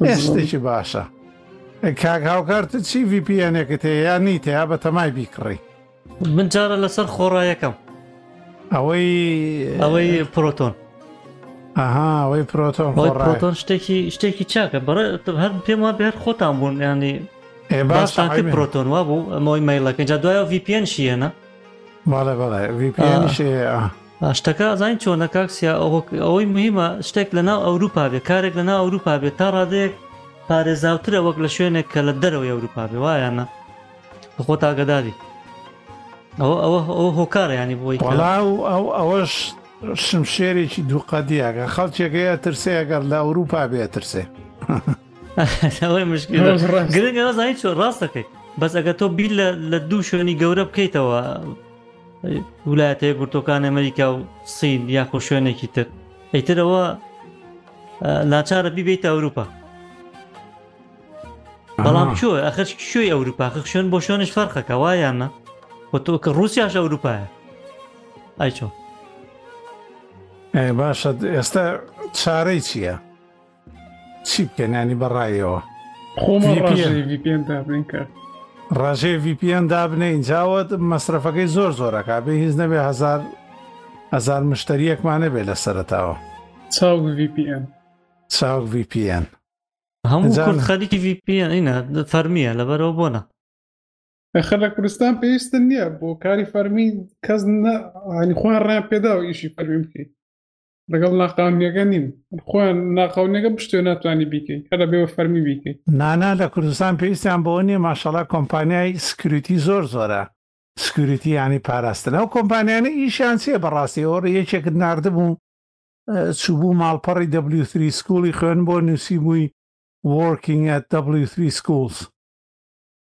ئێستێکی باشە کاک هاوکارت چی VPNێکت هەیە یا نیت هەیە بە تەمای بیکڕی من جارە لەسەر خۆڕایەکەم ئەوەی ئەوەی پرۆتۆن ئەها ئەوەی پرۆتۆن پرۆتۆن شتێکی شتێکی چاکە بەڕێ هەر پێم وا بێت خۆتان بوون ینی باستان کرد پرۆتۆن وا بوو ئەمەوەی مەیلەکە جا دوایە VPN شیێنە بەڵێ بەڵێ VPN شێ شتەکە ئەزانی چۆنە کاک سیا ئەوەی مهمە شتێک لە ناو ئەوروپا بێ کارێک لە ناو ئەوروپا بێت تا ڕادەیەک پارێزاوترە وەک لە شوێنێک کە لە دەرەوەی ئەوروپا بێ وایەنە خۆ تاگەداری ئەوە ئەوە ئەوە هۆکارە ینی بۆی وڵاو ئەو ئەوەش شمشێرێکی دووقەدیەکە خەڵکێکەیە ترسێ ئەگەر لە ئەوروپا بێ ترسێ ئەوەی مشکی گرنگ ئەوە زانانی چۆ ڕاستەکەی بەس ئەگە تۆ بیر لە دوو شوێنی گەورە بکەیتەوە ولایەتە یەکگرتوەکان ئەمریکا و سین یاخۆ شوێنێکی تر ئەیترەوە ناچارە بیبیت ئەوروپا بەڵام چۆ ئەخر شوێی ئەوروپا خ شوێن بۆ شوێنش فەرقەکە وایانە بۆ تۆ کە رووسیاش ئەوروپایە ئایچۆ باشە ئێستا چارەی چییە؟ چی بکەن ینی بەڕایەوە خۆمە ڕژەی VPN دابنین کرد ڕژێ VPN دابنێ اینجاوت مەسرفەکەی زۆر زۆرەکە بێ هیچ نەبێ هزار هزار مشتریەکمانە بێ لە سەرتاوە چاوگ VPN چاوگ VPN هەموو کورد خەریکی VPN اینە فەرمیە لەبەرەوە بۆنە خە لە کوردستان پێویستە نییە بۆ کاری فەرمی کەس نەنی خۆیان ڕێن پێدا و ئیشی فەرمی بکەیت لەگەڵ ناقانونیەکە نیم خۆیان ناقانونیەکە بشتێ ناتوانانی بیکەی هەرە بێوە فەرمی بیکەی. نانا لە کوردستان پێویستیان بەوە نیە ماشاڵا کۆمپانیای سکیوریتی زۆر زۆرە سکیوریتی یانی پاراستن ئەو کۆمپانیانە ئیشیان چیە بەڕاستی ئەوڕ یەکێکت ناردبوو چوبوو ماڵپەڕی دەبلیو ثری سکوڵی خوێن بۆ نووسی بووی Working at W3 Schools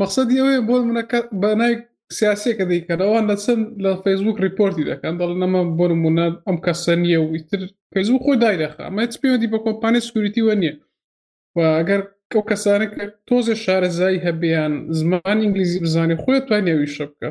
مەقصدی ئەوەیە بۆ منەکە بەنای سیاسێکە دەیکەنەوەوان لە چەند لە فەیسبوک ریپۆرتی دەکەن دەڵ نەمە بۆ نمونە ئەم کەسە نییە و ئیتر فەیسبوک خۆی دایرەخە ئەمە هیچ پێوەندی بە کۆمپانی سکوریتی وە نییە و ئەگەر ئەو کەسانە کە تۆزێ شارەزایی هەبیان زمان ئینگلیزی بزانانی خۆی توانیویشە بکە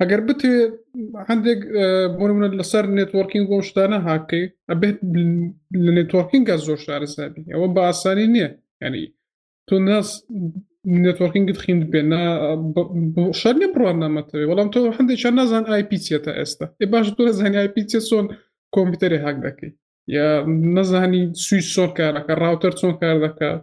ئەگەر بتوێ هەندێک بۆمە لەسەر نێتۆرکینگ بۆ شتانە هاکەی ئەبێت لە نێتۆرکینگە زۆر شارەزابی ئەوە بە ئاسانی نییە ینی تۆ ناس نێتۆرکینگت خیند بێ شەر نیە بڕوان نامەتەوێ بەڵام تۆ هەندێکیان نازان ئایپیچە تا ئێستا ئێ باش تۆ نەزانانی ئایپیچە چۆن کۆمپیوتەری هاک دەکەی یا نەزانی سوی سۆر کارەکە ڕاوتەر چۆن کار دەکات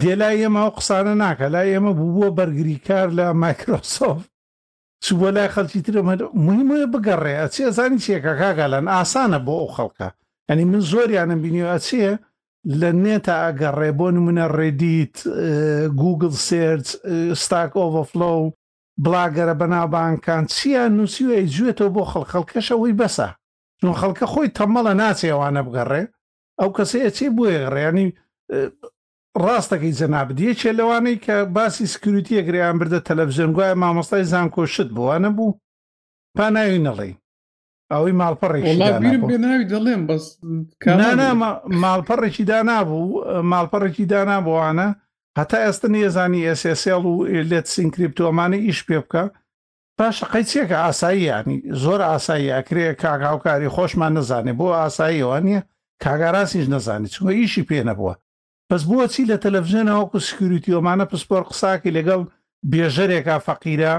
دێ لای ئێمە ئەو قسانە ناکا لای ئێمە بووە بەرگری کار لە مایکرۆسۆف چ بۆ لای خەڵکی ترە مهمە بگەڕێ ئەچێ زانی چێکە کاگالان ئاسانە بۆ ئەو خەڵکە ئەنی من زۆریانم بینی ئەچێ لە نێتە ئەگەڕێ بۆ نمونە ڕێدیت گوگل سرچ ستاک ئۆڤفلو بڵاگەرە بەناوبانکان چیان نووسیوە جوێتەوە بۆ خەڵ خەڵکەشەوەی بەسە چون خەڵکە خۆی تەمەڵە ناچێوانە بگەڕێ ئەو کەسە ئەچێ بۆیە ڕێنی ڕاستەکەی جەنابد یەکێ لەوانەی کە باسی سکروتیە گریان بردە تەلەڤزیۆن گوایە مامۆستای زانکۆ شت بووانە بوو با ناوی نەڵێ ئەوەی ماڵپەڕێکی ناوی دەڵێم بەس ماڵپەڕێکی دانابوو ماڵپەڕێکی دانابووانە هەتا ئێستا نێزانی ئێسێسێڵ و لێت سینکریپتۆمانە ئیش پێ بکە باشە قەی چیەکە ئاسایی یانی زۆر ئاسایی ئەکرێ کاک هاوکاری خۆشمان نەزانێ بۆ ئاسایی ئەوە نییە کاگاراسیش نەزانانی چونگە ئیشی پێ نەبووە بەس بۆچی لە تەلەڤزیۆنە وەکو سکیوریتی ئەمانە پسپۆر قساکی لەگەڵ بێژەرێکا فەقیرە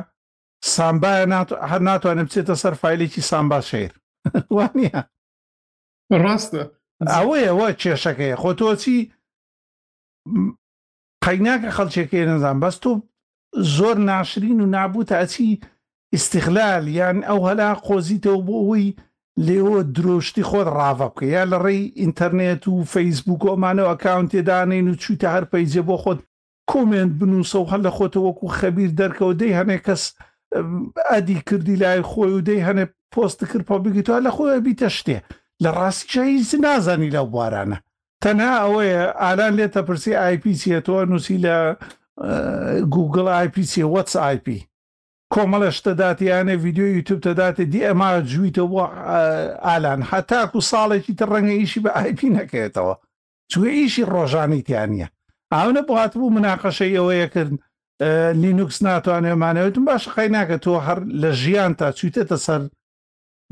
سامبایە نات هەر ناتوانێت بچێتە سەر فیلێکی سامبا شەیر وانە ڕاستە ئەوەیەوە کێشەکەی خۆ تۆچی قەیناکە خەڵکێکەی نەزان بەس تۆ زۆر ناشرین و نابووتە ئەچی ئیستیغلال یان ئەو هەلا قۆزیتەوە بۆ ئەوەی لێوە درۆو شتی خۆت ڕاڤە بکەی یا لە ڕێی ئینتەرنێت و فەیسبووک و ئەمانەوە ئەکاونتێ دانێن و چوویتە هەر پەیجێ بۆ خۆت کۆمێنت بنووسە و هەر لە خۆتە وەکوو خەبیر دەرکەوە دەی هەنێ کەس ئەدی کردی لای خۆی و دەی هەنێ پۆستی کرد پۆبلیکی تۆ هەر لە خۆی ئەبیتە شتێ لە ڕاستیشە هیچ نازانی لەو بوارانە تەنها ئەوەیە ئالان لێت ئەپرسی ئای پی چیە تۆ ئەنووسی لە گووگڵ ئای پی چیە وەتس ئای پی کۆمەڵە شتە داتی یانێ ڤیددیو یوتوب تە داتی دی ئەما جوویتە بۆ ئالان هەتاکو ساڵێکی تر ڕەنگە ئیشی بە ئای پی نەکەێتەوە چوە ئیشی ڕۆژانی تیانە ئاونە بۆ هاتبوو مناقەشەی ئەوەیە کرد لینوکس ناتوانێت مانەوەتم باش قەی ناکە تۆ هەر لە ژیان تا چویتێتە سەر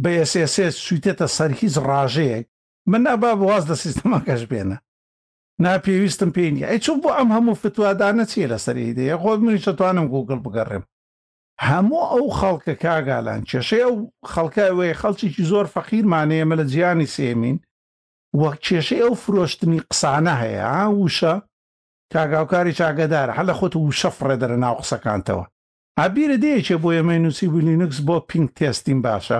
بە ئێسێسێس چویتێتە سەر هیچ ڕاژەیەک من ئەبا واز لە سیستەمەکەش بێنە نا پێویستم پێی نییە ئەی چۆن بۆ ئەم هەموو فتوادانە چییە لەسەر ئیدەیە خۆ منیش دەتوانم گووگڵ بگەڕێم هەموو ئەو خەڵکە کاگالان کێشەی ئەو خەڵکە ئەوەیە خەڵکێکی زۆر فەقیرمان هەیە ئێمە لە جیهانی سێمین و کێشەی ئەو فرۆشتنی قسانە هەیە ها وشە کاگاوکاری چاگەدارە هەر لە خۆت وشە فڕێ دەرە ناو قسەکانتەوە ئابیرە دەیەکێ بۆ ئێمەی نووسیبوو لینوکس بۆ پینگ تێستین باشە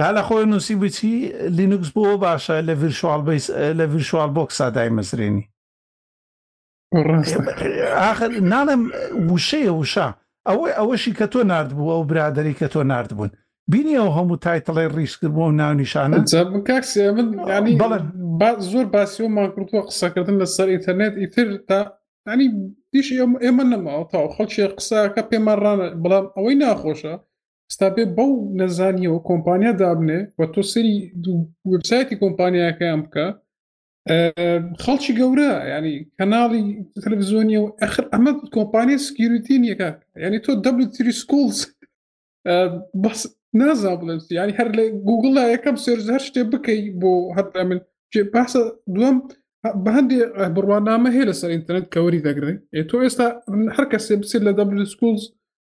هەر لە خۆی نووسیبووی چی لینوکس بۆ باشە لە ڤیرشوال بەیس لە ڤیرشوال بۆکسا دایمەزرێنی ئاخر ناڵێم وشەیە وشە ئەوەی ئەوەشی کە تۆ نردبوو ئەو برادری کە تۆ نردبوون بینی ئەو هەموو تایتڵی ڕیشکردبوو و ناونیشانە زۆر باسیەوەمان کردووە قسەکردن لەسەر ئینتەرنێت ئیتر تا ینی دیش ئێمە نەماوە تا خەڵکی قسەکە پێمان ڕانە بەڵام ئەوەی ناخۆشە ستا بێ بەو نەزانیەوە کۆمپانیا دابنێ و تۆ سری وبسایەتی کۆمپانیاکەیان بکە خەڵکی گەورە ینی کەناڵی تەلەڤزیۆنیە و ئەخر ئەمە کۆمپانیای سکیوریتی نیەکە ینی تۆ دەبل تری سکولز بەس نازا بڵێن ینی هەر لە گوگل لا یەکەم سێرز هەر شتێ بکەی بۆ هەر من باسە دوم بە هەندێ بڕوانامە هەیە لەسەر ئینتەرنت کەوەری دەگرن تۆ ئێستا هەر کەسێ بچێت لە دەبل سکولز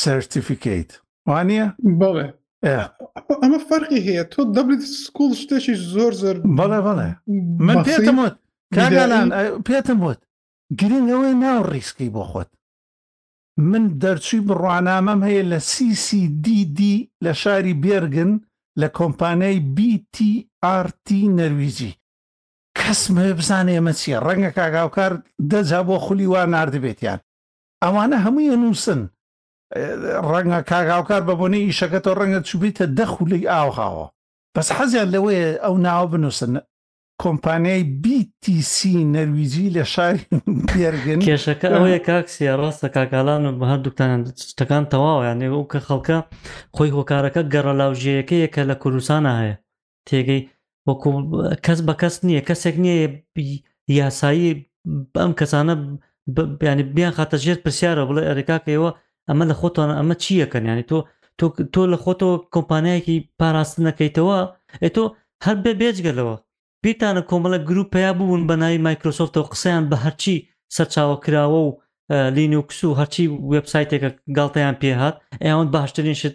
سەرتیفیکەیت وانە؟ بەڵێ ئەمە فەرقی هەیە تۆ دەبلیت سکوڵ شتێکی زۆر زۆر بەڵێ بەڵێ من پێتم وت کاگالان پێتم وت گرنگ ئەوەی ناو ڕیسکی بۆ خۆت من دەرچووی بڕوانامەم هەیە لە CCDD لە شاری بێرگن لە کۆمپانیای BTRT نەرویجی کەسمەوێ بزانێ ئەمە چییە ڕەنگە کاگاوکار دەجا بۆ خولی وا ناردبێتیان ئەوانە هەمووی ئەنووسن. ڕەنگە کاک هاوکار بە بۆنەی ئیشەکەتەوە ڕەنگە چووبیتە دە خولەی ئاوهاوە بەس حەزیان لەوەیە ئەو ناوە بنووسن، کۆمپانیای بی تی سی نەرویجی لە شاری بێرگن. کێشەکە ئەوەیە کاک سیا ڕاستە کاک ئالان و هەردووکتانیان شتەکان تەواوە یانی ئەو کە خەڵکە خۆی هۆکارەکە گەڕەلاوژێیەکەیە کە لە کوردستانا هەیە تێگەی وەکو کەس بە کەس نییە کەسێک نییە یاسایی بەم کەسانە بیانی بیان خاتە ژێر پرسیارە بڵێ ئەرێکاکەەوە ئەمە لە خۆتان ئەمە چییەکەن ینی تۆ تۆ لە خۆتەوە کۆمپانیایەکی پاراست نەکەیتەوە ئە تۆ هەر بێ بێجگەلەوە بیرتانە کۆمەڵە گروپەیە بوون بە ناوی مایکرۆسۆفتەوە قسەیان بە هەرچی سەرچاوە کراوە و لینوکس و هەرچی وبسایتێکە گاڵتەیان پێهات ئەیان باشترین شت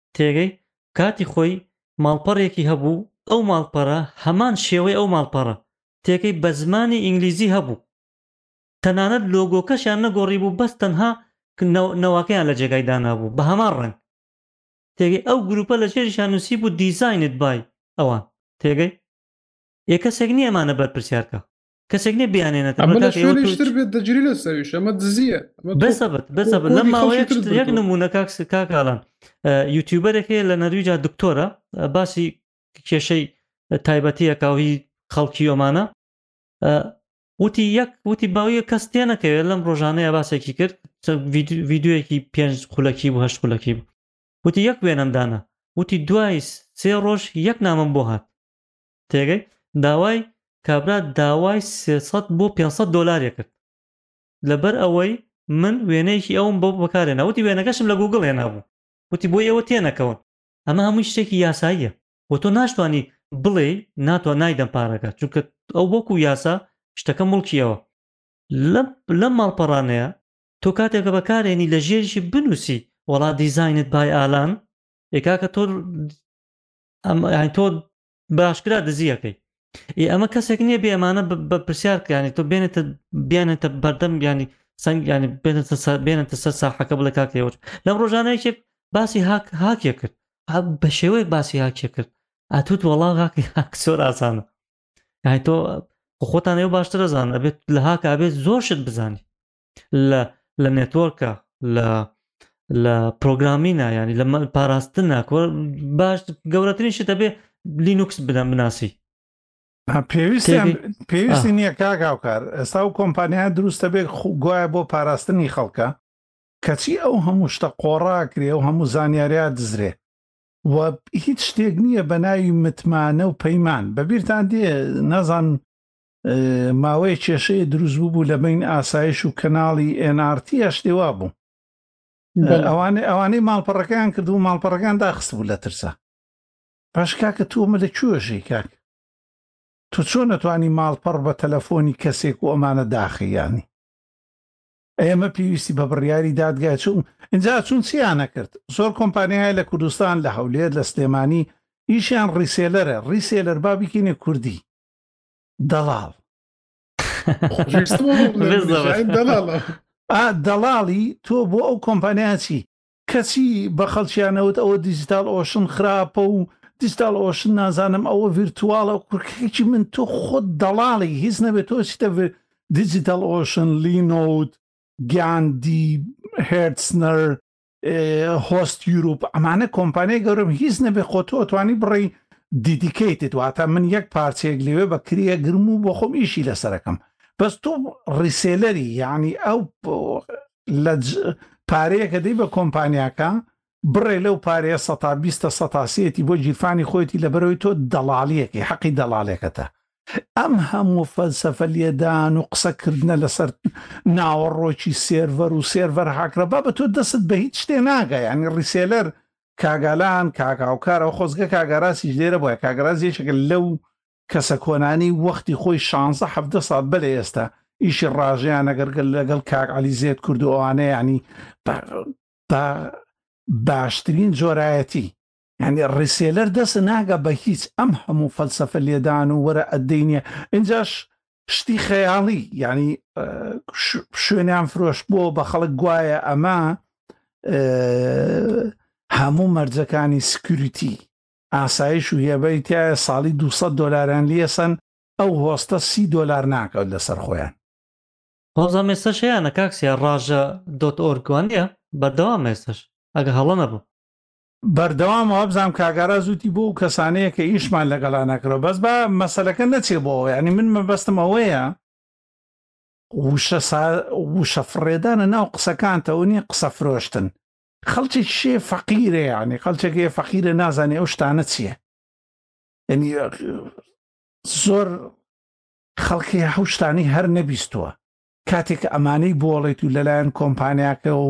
تێگەی؟ کاتی خۆی ماڵپەڕێکی هەبوو ئەو ماڵپەڕە هەمان شێوەی ئەو ماڵپەڕە تێگەی بە زمانی ئینگلیزی هەبوو تەنانەت لۆگۆکەشیان نەگۆڕیبوو بەس تەنها نەواکەیان لە جێگای دانابوو بە هەمان ڕەنگ تێگەی ئەو گروپە لە ژێریشان نووسیبوو دیزاینت بای ئەوان تێگەی؟ ئێ کەسێک نییە ئەمانە بەرپرسیار کا. کەسێک نیە بیانێنێتەوە ئەمە لە کاکە ئێوە شوێنیش تر توت بێت دەگیری لە سەویش ئەمە دزیە ئەمە تۆ بەسەبت خۆ بەسەبت لەم خۆری خەڵکی ماوەیەک ترت شت یەک بردووە نمونە کاک س- کاک ئالان اه، یوتیوبەرێک هەیە لە نەرویجا دکتۆرە اه، باسی کێشەی تایبەتیە کاوی خەڵکی ئۆمانە اه، وتی یەک وتی باویە کەس تێ نەکەوێت لەم ڕۆژانەیە باسێکی کرد چەند ڤید- ڤیدیۆیەکی پێنج خولەکی بوو هەشت خولەکی بوو وتی یەک وێنەم دانا وتی دوای سێ ڕۆژ یەک نامەم بۆ هات تێگەی داوای کابرا داوای سێ سەد بۆ پێنج سەد دۆلاری کرد لەبەر ئەوەی من وێنەیەکی ئەوم بۆ بەکارێنا وتی وێنەکەشم لە گووگڵ هێنابوو وتی بۆی ئێوە تێنەکەون ئەمە هەمووی شتێکی یاساییە و تۆ ناشتوانی بڵێ ناتوان نایدەم پارەکە چونکە ئەو وەکو یاسا شتەکە مڵکی ئەوە لەم لەم ماڵپەڕانەیە تۆ کاتێکە بەکارێنی لە ژێریشی بنووسی وەڵا دیزاینت بای ئالان ئێ کاکە تۆ ئەم یعنی تۆ باشکرا دزیەکەی ئی ئەمە کەسێک نییە بێ ئەمانە بە پرسیار کانی تۆ بێنێتە بیانێتە بەردەم بیانی سنگ ینی بێنێتە سەر ساحەکە بڵێ کاکەێوە لەم ڕۆژانەیەکێک باسی هاک هاکێ کرد بە شێوەیەک باسی هاکێ کرد ئەتوت وەڵا هاکی هاک سۆر ئاسانە یعنی تۆ خۆتان ئێوە باشتر دەزانن ئەبێت لە هاکە ئەبێت زۆر شت بزانانی لە لە نێتۆرکە لە لە پرۆگرامینە ینی لە پاراستن ناکۆ باش گەورەترین شتە بێ لینوکس بدەم بناسی پێویستیان پێویستی نییە کاگااوکار ئێستا و کۆمپانیا دروستە بێ گوایە بۆ پاراستنی خەڵکە کەچی ئەو هەموو شتە قۆڕاکرێ و هەموو زانیاریا دزرێ و هیچ شتێک نییە بە ناوی متمانە و پەیمان بەبییران دێ نازان ماوەیە کێشەیە دروست بوو لە بین ئاسایش و کەناڵی NRT شتێوا بوو ئەوانەی ئەوانەی ماڵپەڕەکەیان کردو ماڵپەڕەکان داخست بوو لە ترسا پاش کاکە تۆمە لە کوێژی کاک تو چۆن نەتوانی ماڵپەڕ بە تەلەفۆنی کەسێک و ئەمانە داخیانی ئێمە پێویستی بە بڕیاری دادگای چوون اینجا چون چیانە کرد زۆر کۆمپانیای لە کوردستان لە هەولێر لە سلێمانی ئیشیان ڕیسێلەرە ڕیسێلەر بابیکینێ کوردی دەڵاڵ دەڵاڵی تۆ بۆ ئەو کۆمپانیاچی کەچی بە خەڵکیانەوت ئەوە دیجیتال ئۆشن خراپە و دیجیتال ئۆشن نازانم ئەوە ڤیرتواڵە کورکێکی من تۆ خۆت دەڵاڵی هیچ نەبێت تۆ چیتە دیجیتال ئۆشن لینۆوت گیاندی هێرتسنەر هۆست یوروپ ئەمانە کۆمپانیای گەورم هیچ نەبێ خۆتۆ ئەتوانی بڕی دیدیکەیتت واتە من یەک پارچەیەک لەوێ بە کرێ گرم و بۆ خۆم ئیشی لەسەرەکەم بەس تۆ ڕیسێلەری یعنی ئەو لە پارەیەکە دەی بە کۆمپانیاکە بڕێ لەو پارەیە سە بیستە سەتاسیەتی بۆ گیرفانی خۆیەتی لەبەرەوەی تۆ دەڵالیەکەی حەقی دەڵالێکەتە ئەم هەموو فەلسەفە لێدان و قسە کردنە لەسەر ناوەڕۆکی سێرڤەر و سێرڤەر هاکرا بابە تۆ دەست بە هیچ شتێ ناگا ینی ڕیسێلەر کاگالان کاکاوکارەوە خۆزگە کاگەراسیش لێرە بە کاگەراز یەکێکە لەو کەسە کۆنانی وەختی خۆی شانزە حەفدە ساڵ بە لە ئێستا ئیشی ڕاژەیان نەگەرگەل لەگەڵ کاک علیزێت کرد و ئەوانەیانی باشترین جۆرایەتی یانی ڕیسێلەر دەست ناگا بە هیچ ئەم هەموو فەلسەفە لێدان و وەرە ئەدەینە ئینجاش شتی خەیاڵی یانی شوێنیان فرۆش بۆ بە خەڵک گوایە ئەمە هەموو مەرجەکانی سکیوریتی ئاسایش و هێبەی تایە ساڵی 200 دلاریان لیەسەن ئەو هۆستە سی دلار ناکەوت لەسەر خۆیان هۆزە مێسەش هەیەە کاکسیا ڕژە دۆت ئۆرگوانە بەردەوام مێسەش ئەگە هەڵە نەبوو بەردەوام وابزانم کاک ئاراس وتی بۆ ئەو کەسانەیە کە ئیشمان لەگەڵا نەکرەوە بەس با مەسەلەکە نەچێ بۆ ئەوە ینی من مەبەستم ئەوەیە وشە سا وشە فڕێدانە ناو قسەکانتەوە نیە قسە فرۆشتن خەڵکی شێ فەقیرە یعنی خەلچێکی فەقیرە نازانێ ئەو شتانە چییە ینی زۆر خەڵکی هەشتانی هەر نەبیستووە کاتێک ئەمانەی بۆڵێت و لەلایەن کۆمپانیاکە و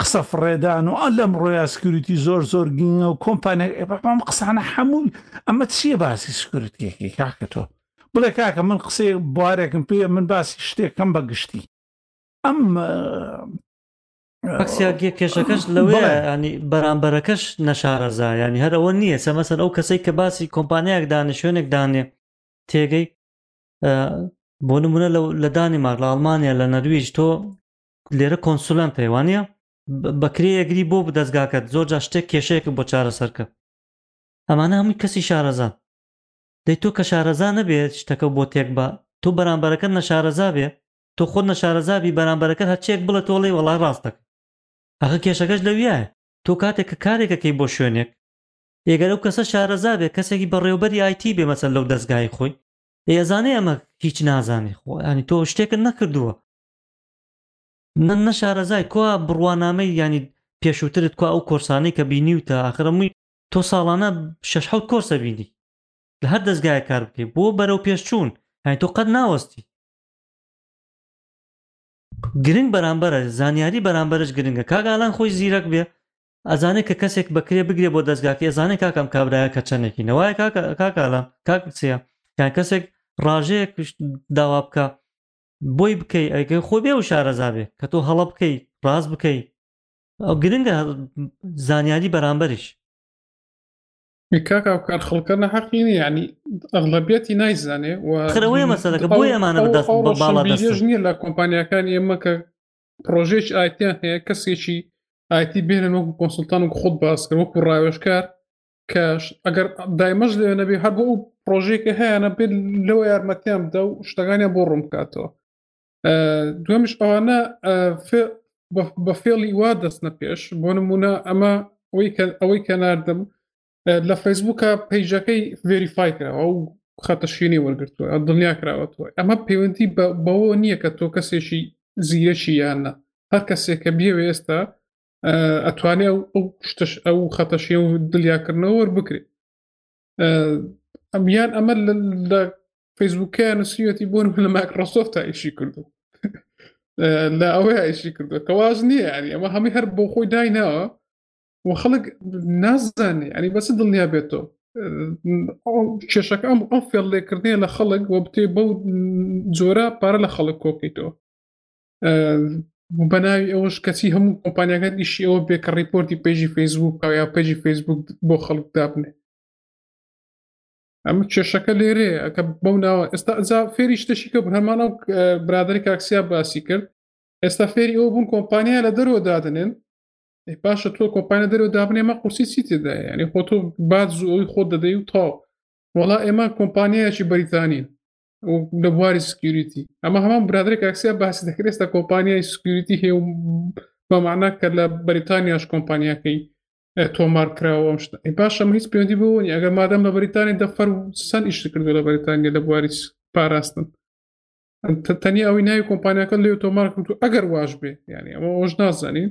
قسە فڕێدان و ئەلەم ڕۆیا سکرتی زۆر زۆر گینگە و کۆمپانیام قسانە حەمووی ئەمە چییە باسی سکرتیەکەی کاکە تۆ بڵێ کاکە من قسەی بوارێکم پێ من باسی شتێکەکەم بە گشتی ئەم ئەکسیاگیە کێشەکەش لەوێ ینی بەرامبەرەکەش نەشارەزا ینی هەرەوە نییە سەمەسەر ئەو کەسەی کە باسی کۆمپانیایەک دانێ شوێنێک دانێ تێگەی بۆ نمونە لە دانیمار لە ئەڵمانیا لە نەرویج تۆ لێرە کۆنسولان پەیوانە بەکرێ ئەگری بۆ دەستگاکەت زۆر جا شتێک کێشەیەکە بۆ چارەسەرکە ئەمانە هەمووی کەسی شارەزان دەی تۆ کە شارەزا نەبێت شتەکە بۆ تێک بە تۆ بەرامبەرەکە نەشارەزا بێ تۆ خۆت نەشارەزابی بەرامبەرەکە هەرچێک بڵێ تۆڵی وەڵای ڕاستەکە ئەخە کێشەکەش لەویایە تۆ کاتێک کە کارێکەکەی بۆ شوێنێک ئێگەر ئەو کەسە شارەزا بێ کەسێکی بەڕێوبەری ئایتی بێ مەسەر لەو دەستگای خۆی ئێزانێ ئەمە هیچ نازانێ خۆیانی تۆ شتێکت نەکردووە نە نە شارەزای کوا بڕوانامەی یانی پێشووترت کوا ئەو کۆرسانەی کە بینیوتە ئاخر هەمووی تۆ ساڵانە شەش حەوت کۆرسە بینی لە هەر دەزگایە کار بکەی بۆ بەرەو پێشچوون هەین تۆ قەت ناوەستی گرنگ بەرامبەرە زانیاری بەرامبەرش گرنگە کاک ئالان خۆی زیرەک بێ ئەزانێت کە کەسێک بەکرێ بگرێ بۆ دەستگاکە ئێزانێک کاکەم کابراە کە چەندێکی نەوایە کاکالان کاک سە یان کەسێک ڕاژەیەک داوا بکە بۆی بکەی ئەگەر خۆ بێ و شارەزابێ کە تۆ هەڵە بکەی ڕاست بکەی ئەو گرنگە زانیاری بەرامبەریش کاکاو کار خڵکە نە حەقی نیە ینی ئەغلبەتی نایزانێ وەخرەوەی مەسەلەکە بۆ ئەمانە بەدەست باڵاش نییە لە کۆمپانیەکانی ئێمە کە پرۆژێک ئایتیان هەیە کەسێکی ئایتی بێنن وەکو کۆنسلتان و خۆت باسکە وەکو ڕاوێشکار کەش ئەگەر دایمەش لێ نەبێ هەر بۆ ئەو پرۆژێکە هەیەە بێت لەوە یارمەتیان بدە و شتەکانیان بۆ ڕوون بکاتەوە دوێمش ئەوانە بە فێڵی وا دەستنە پێش بۆ نمونە ئەمە ئەوەی کە ئەوەی کە نردم لە فەیسبووکە پیجەکەی ڤێریفای کراوە و خەتەشینی وەرگتووە دڵنیا کراوەتەوە ئەمە پەیوەندی بەوە نییە کە تۆ کەسێکی زیرەکی یانە هەر کەسێک کە بێ ئێستا ئەتوانێ ئەو ئەو شتش ئەو خەتەشی و دلیاکردنەوە وەربکرێت ئەمیان ئەمە لە فەیسبووکیان نووسیەتی بۆن لە مایکرۆسۆف تا ئیشی کردو لە ئەوەی ئیشی کردو کەواز نییە ینی ئەمە هەمی هەر بۆ خۆی دایناوە و خەڵک نازانێ ئەنی بەس دڵنیا بێتەوە کێشەکە ئەم ئەم فێڵێکردنیە لە خەڵک وە بتێ بەو جۆرە پارە لە خەڵک کۆکەیتەوە بەناوی ئەوەش کەچی هەموو کۆمپانیەکان ئیشی ئەوە بێ کە ڕیپۆرتی پێژی فەیسبوک کا یا پێژی فەیسبوک بۆ خەڵک دابنێ ئەمە کێشەکە لێرێ ئەکە بەو ناوە ئێستا ئەجا فێری شتەشی کە هەمان ئەو برادری کاکسیا باسی کرد ئێستا فێری ئەو بوون کۆمپانیا لە دەرەوە دادنێن باشە تۆ کۆمپانیا دەرەوە دابنێ مە قورسی چی تێدا ینی خۆ تۆ باز زوو ئەوی خۆ دەدەی و تاو وڵا ئێمە کۆمپانیایەکی بەریتانین لە بواری سکیوریتی ئەمە هەمان برادێک ئەکسیا باسی دەکرێت لە کۆمپانیای سکیوریتی هێ و بەمانە کە لە بەریتانیاش کۆمپانیەکەی تۆمار کراوە ئەم شتە باشە هیچ پێوەندی بوونی ئەگەر مادەم لە بەریتانی دەفەر و سەن ئیش کردو لە بەریتانیا لە بواری پاراستن تەنیا ئەوی ناوی کۆمپانیەکە لێ تۆمار کردو ئەگەر واش بێ یعنی ئەمە ئەوش نازانین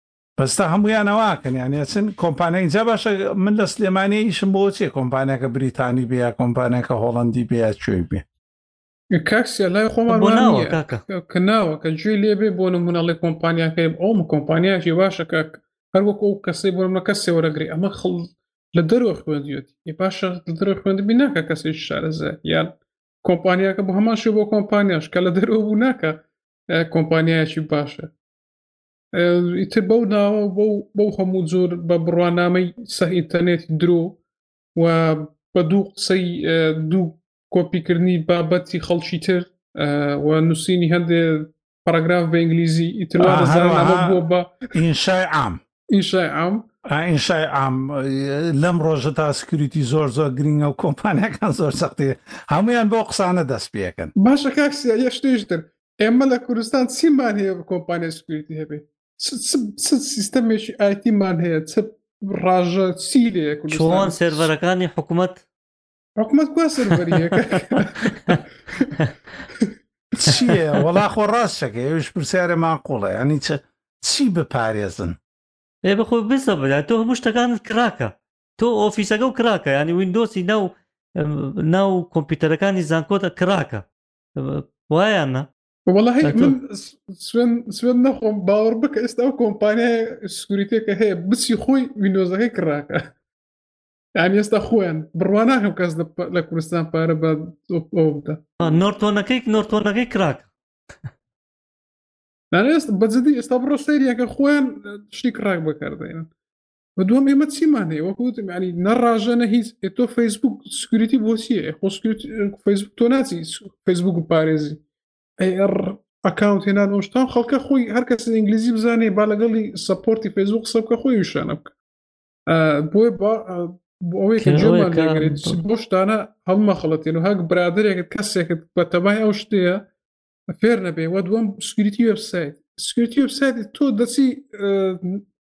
ئێستا هەموویان ئەوەکەن یان ئەچن کۆمپانیای جا باشە من لە سلێمانی ئیشم بۆ چێ کۆمپانیاکە بریتانی بێ یا کۆمپانیاکە هۆڵندی بێ یا کوێی بێ کاکسیا لای خۆمان بۆ ناوە کاکە کە ناوە کە گوێ لێبێ بۆ نمونەڵی کۆمپانیاکەی ئەوم کۆمپانیاکی باشە کاک هەروەکو ئەو کەسەی بۆ منە کەسێ وەرەگری ئەمە خڵ لە دەرەوە خوێندیێت ی باشە لە دەرەوە خوێندبی ناکە کەسێک شارەزە یان کۆمپانیاکە بۆ هەمان شێ بۆ کۆمپانیاش کە لە دەرەوە بوو ناکە کۆمپانیایکی باشە ئیتر بەو ناوە بەو هەموو جۆر بە بڕوانامەی سە ئینتەرنێتی درۆ و بە دوو قسەی دوو کۆپیکردنی بابەتی خەڵکی تر و نووسینی هەندێ پاراگراف بە ئینگلیزی ئیتروا بووە بە ئینشای عام ئینشای عام ئینشای عام لەم ڕۆژە تا سکریتی زۆر زۆر گرنگە و کۆمپانیەکان زۆر سەختێ هەمویان بۆ قسانە دەست پێەکەن باشە کاکسیا یەشتێشتر ئێمە لە کوردستان چیمان هەیە بە کۆمپانیا سکوریتی هەبێت سیستەمێکی ئایتیمان هەیە چ ڕژە چی لێ کوردستان سێرڤەرەکانی حکوومەت حکومت کوا سەربەریەکە چیە وەڵا خۆ ڕاستەکە ئێوش پرسیارە ماقۆڵە ینی چە چی بپارێزن ئێ بە خۆی بسە بدا تۆ هەموو شتەکانت کراکە تۆ ئۆفیسەکە و کراکە ینی وینندۆسی ناو ناو کۆمپیوتەرەکانی زانکۆتە کراکە وایە نە وڵی من سوێن نەخۆم باوەڕ بکە ئێستا ئەو کۆمپانیای سکوریتێکە هەیە بچی خۆی وینۆزەکەی کراکە یان ئێستا خۆیان بڕواناکەم کەس لە کوردستان پارە بە بدە نۆرتۆنەکەی نۆرتۆنەکەی کراک ئێست بەجددی ئێستا بڕۆ سەیریەکە خۆیان شتی کراک بەکاردێنن و دوم ئێمە چیمان هەیە وەکو وتم ینی نە ڕژە نە هیچ تۆ فەیسبوک سکریتی بۆچیە خۆ فەیسبوک تۆ ناچی فەیسبوک و پارێزی ئەر ئەکاونت هێنان ئۆشتان خەڵکە خۆی هەرکەس ئینگلیزی بزانێ با لەگەڵی سپۆرتی فەیسبوک قسە بکە خۆی وشانە بکە بۆی با بۆ ئەوەی کە جێمان لەگرێت بۆ شتانە هەڵمە خڵەتێن و هەک برادێکت کەسێکت بە تەبای ئەو شتەیە فێر نەبێ وە دووەم سکریتی وبسایت سکرتی وبسایت تۆ دەچی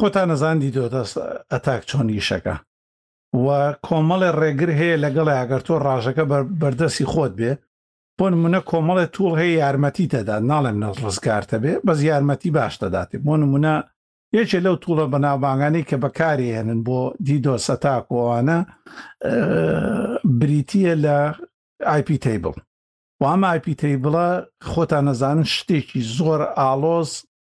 خۆتان نەزاندی دۆ دەست ئەتاک چۆن یشەکە و کۆمەڵێ ڕێگر هەیە لەگەڵی ئەگەر تۆ ڕژەکە بە بەردەستی خۆت بێ بۆ نمونە کۆمەڵێ توڵ هەیە یارمەتی دەدات ناڵێم نە ڕزگارتە بێ بەس یارمەتی باش دەداتێ بۆ نمونە یەکێ لەو توڵە بەناوبانگانی کە بەکارێنن بۆ دیدۆ سەتاکۆوانە بریتە لە آیP تیبل وام آیP تیبڵە خۆتان نەزانن شتێکی زۆر ئاڵۆز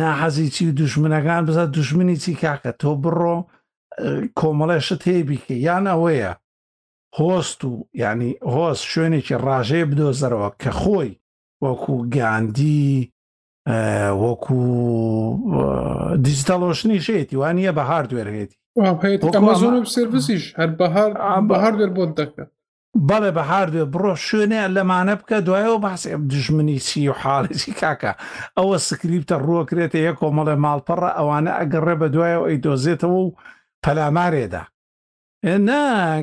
ناحەزی چی و دوژمنەکان بزە دوژمنی چی کاکە تۆ بڕۆ کۆمەڵێشت هەیە بیکە یان ئەوەیە هۆست و ینی هۆست شوێنێکی ڕژەیە بدۆزەرەوە کە خۆی وەکو گاندی وەکو دیجیتەڵۆشنی شێتی وانە بە هاردوێرێتی سرویسیش هەر بە هاردوێر بۆت دەکە بەڵێ بەهار دوێ بڕۆ شوێنێ لەمانە بکە دوایەوە باسی ئەم دژمنی چی و حاڵێکی کاکە ئەوە سکریپتە ڕووەکرێتە یە کۆمەڵێ ماڵپەڕە ئەوانە ئەگەڕێ بە دوایەوە ئەی دۆزێتەوە و پەلامارێدا نا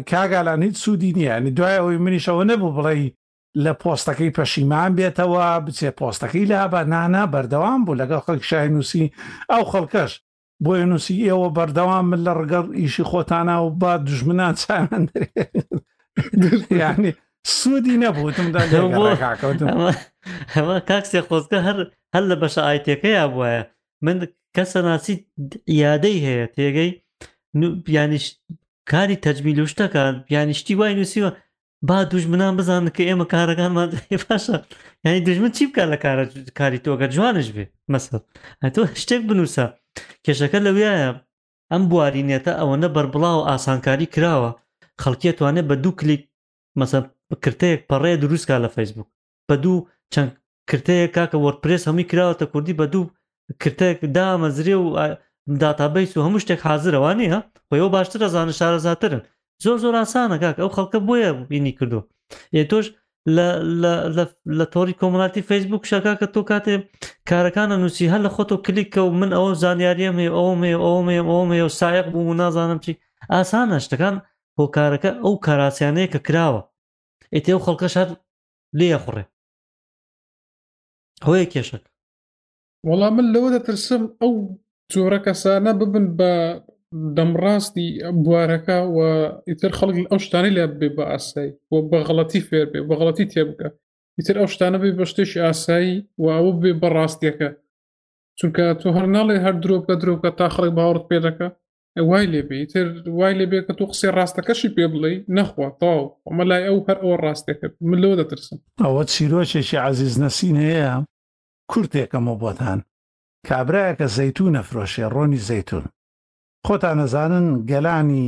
کاگالان هیچ سوودی نییە نی دوایەوەی منیشەوە نەبوو بڵێ لە پۆستەکەی پەشیمان بێتەوە بچێ پۆستەکەی لابە نانا بەردەوام بوو لەگەڵ خەڵک شای نووسی ئەو خەڵکەش بۆیە نووسی ئێوە بەردەوام من لە ڕگەڵ ئیشی خۆتانە و با دژمنان چاوان ینی سوودی نەبووتمدا هەمە کاکسێ خۆزگە هەر هەر لە بەشە ئایتەکەیا بواە من کەسە ناسی یادەی هەیە تێگەی بیانیش کاری تەجمیل و شتەکان بیانیشتی وای نووسیوە با دوژمنان بزانن کە ئێمە کارەکانمان باشە یعنی دژمن چی بکات لە کارە کاری تۆگە جوانش بێ مەسە تۆ شتێک بنووسە کێشەکە لەویایە ئەم بوارینێتە ئەوەنە بەربڵاو ئاسانکاری کراوە خەڵکیە توانێت بە دوو کلیک مەسە کرتەیەک پەڕەیە دروستکە لە فەیسبوک بە دوو چەند کرتەیە کاکە وەرپرس هەمووی کراوەتە کوردی بە دوو کرتە دامەزرێ و داتابیس و هەموو شتێک حازرەوە نییە خۆیەوە باشتر ئەزانە شارەزاترن زۆر زۆر ئاسانە کاک ئەو خەڵکە بۆیە بینی کردو ئێ تۆش لە تۆری کۆمەڵاتی فەیسبوک شەکە کە تۆ کاتێ کارەکانە نووسی هەر لە خۆتۆ کلیککە و من ئەوە زانیاریەم هەیە ئەوم هەیە ئەوم هەیە ئەوم هەیە و سایق بووم و نازانم چی ئاسانە شتەکان هۆکارەکە ئەو کاراسیانەیە کە کراوە ئیتێ و خەڵکە شار لێ ئەخوڕێ هۆیە کێشەکە وەڵام من لەوە دەترسم ئەو جۆرە کەسانە ببن بە دەمڕاستی بوارەکە و ئیتر خەڵک ئەو شتانی لە بێ بە ئاسایی و بە غڵەتی فێر بێ بە غڵەتی تێبگە ئیتر ئەو شتانە بێ بە شتێکی ئاسایی و ئەوە بێ بە ڕاستیەکە چونکە تۆ هەر ناڵێ هەر درۆکە درۆکە تا خەڵک باوەڕت پێ دەکە وای لێ بێ تر وای لێ بێ کە تۆ قسەی ڕاستەکەشی پێ بڵێ نەخوا تاو ئەمە لای ئەو هەر ئەوە ڕاستەکە من لەوە دەترسم ئەوە چیرۆکێکی عەزیز نەسینەیە کورتێکەمە بۆتان کابرایەکە زەیتون نەفرۆشێ ڕۆنی زەیتون خۆتان نەزانن گەلانی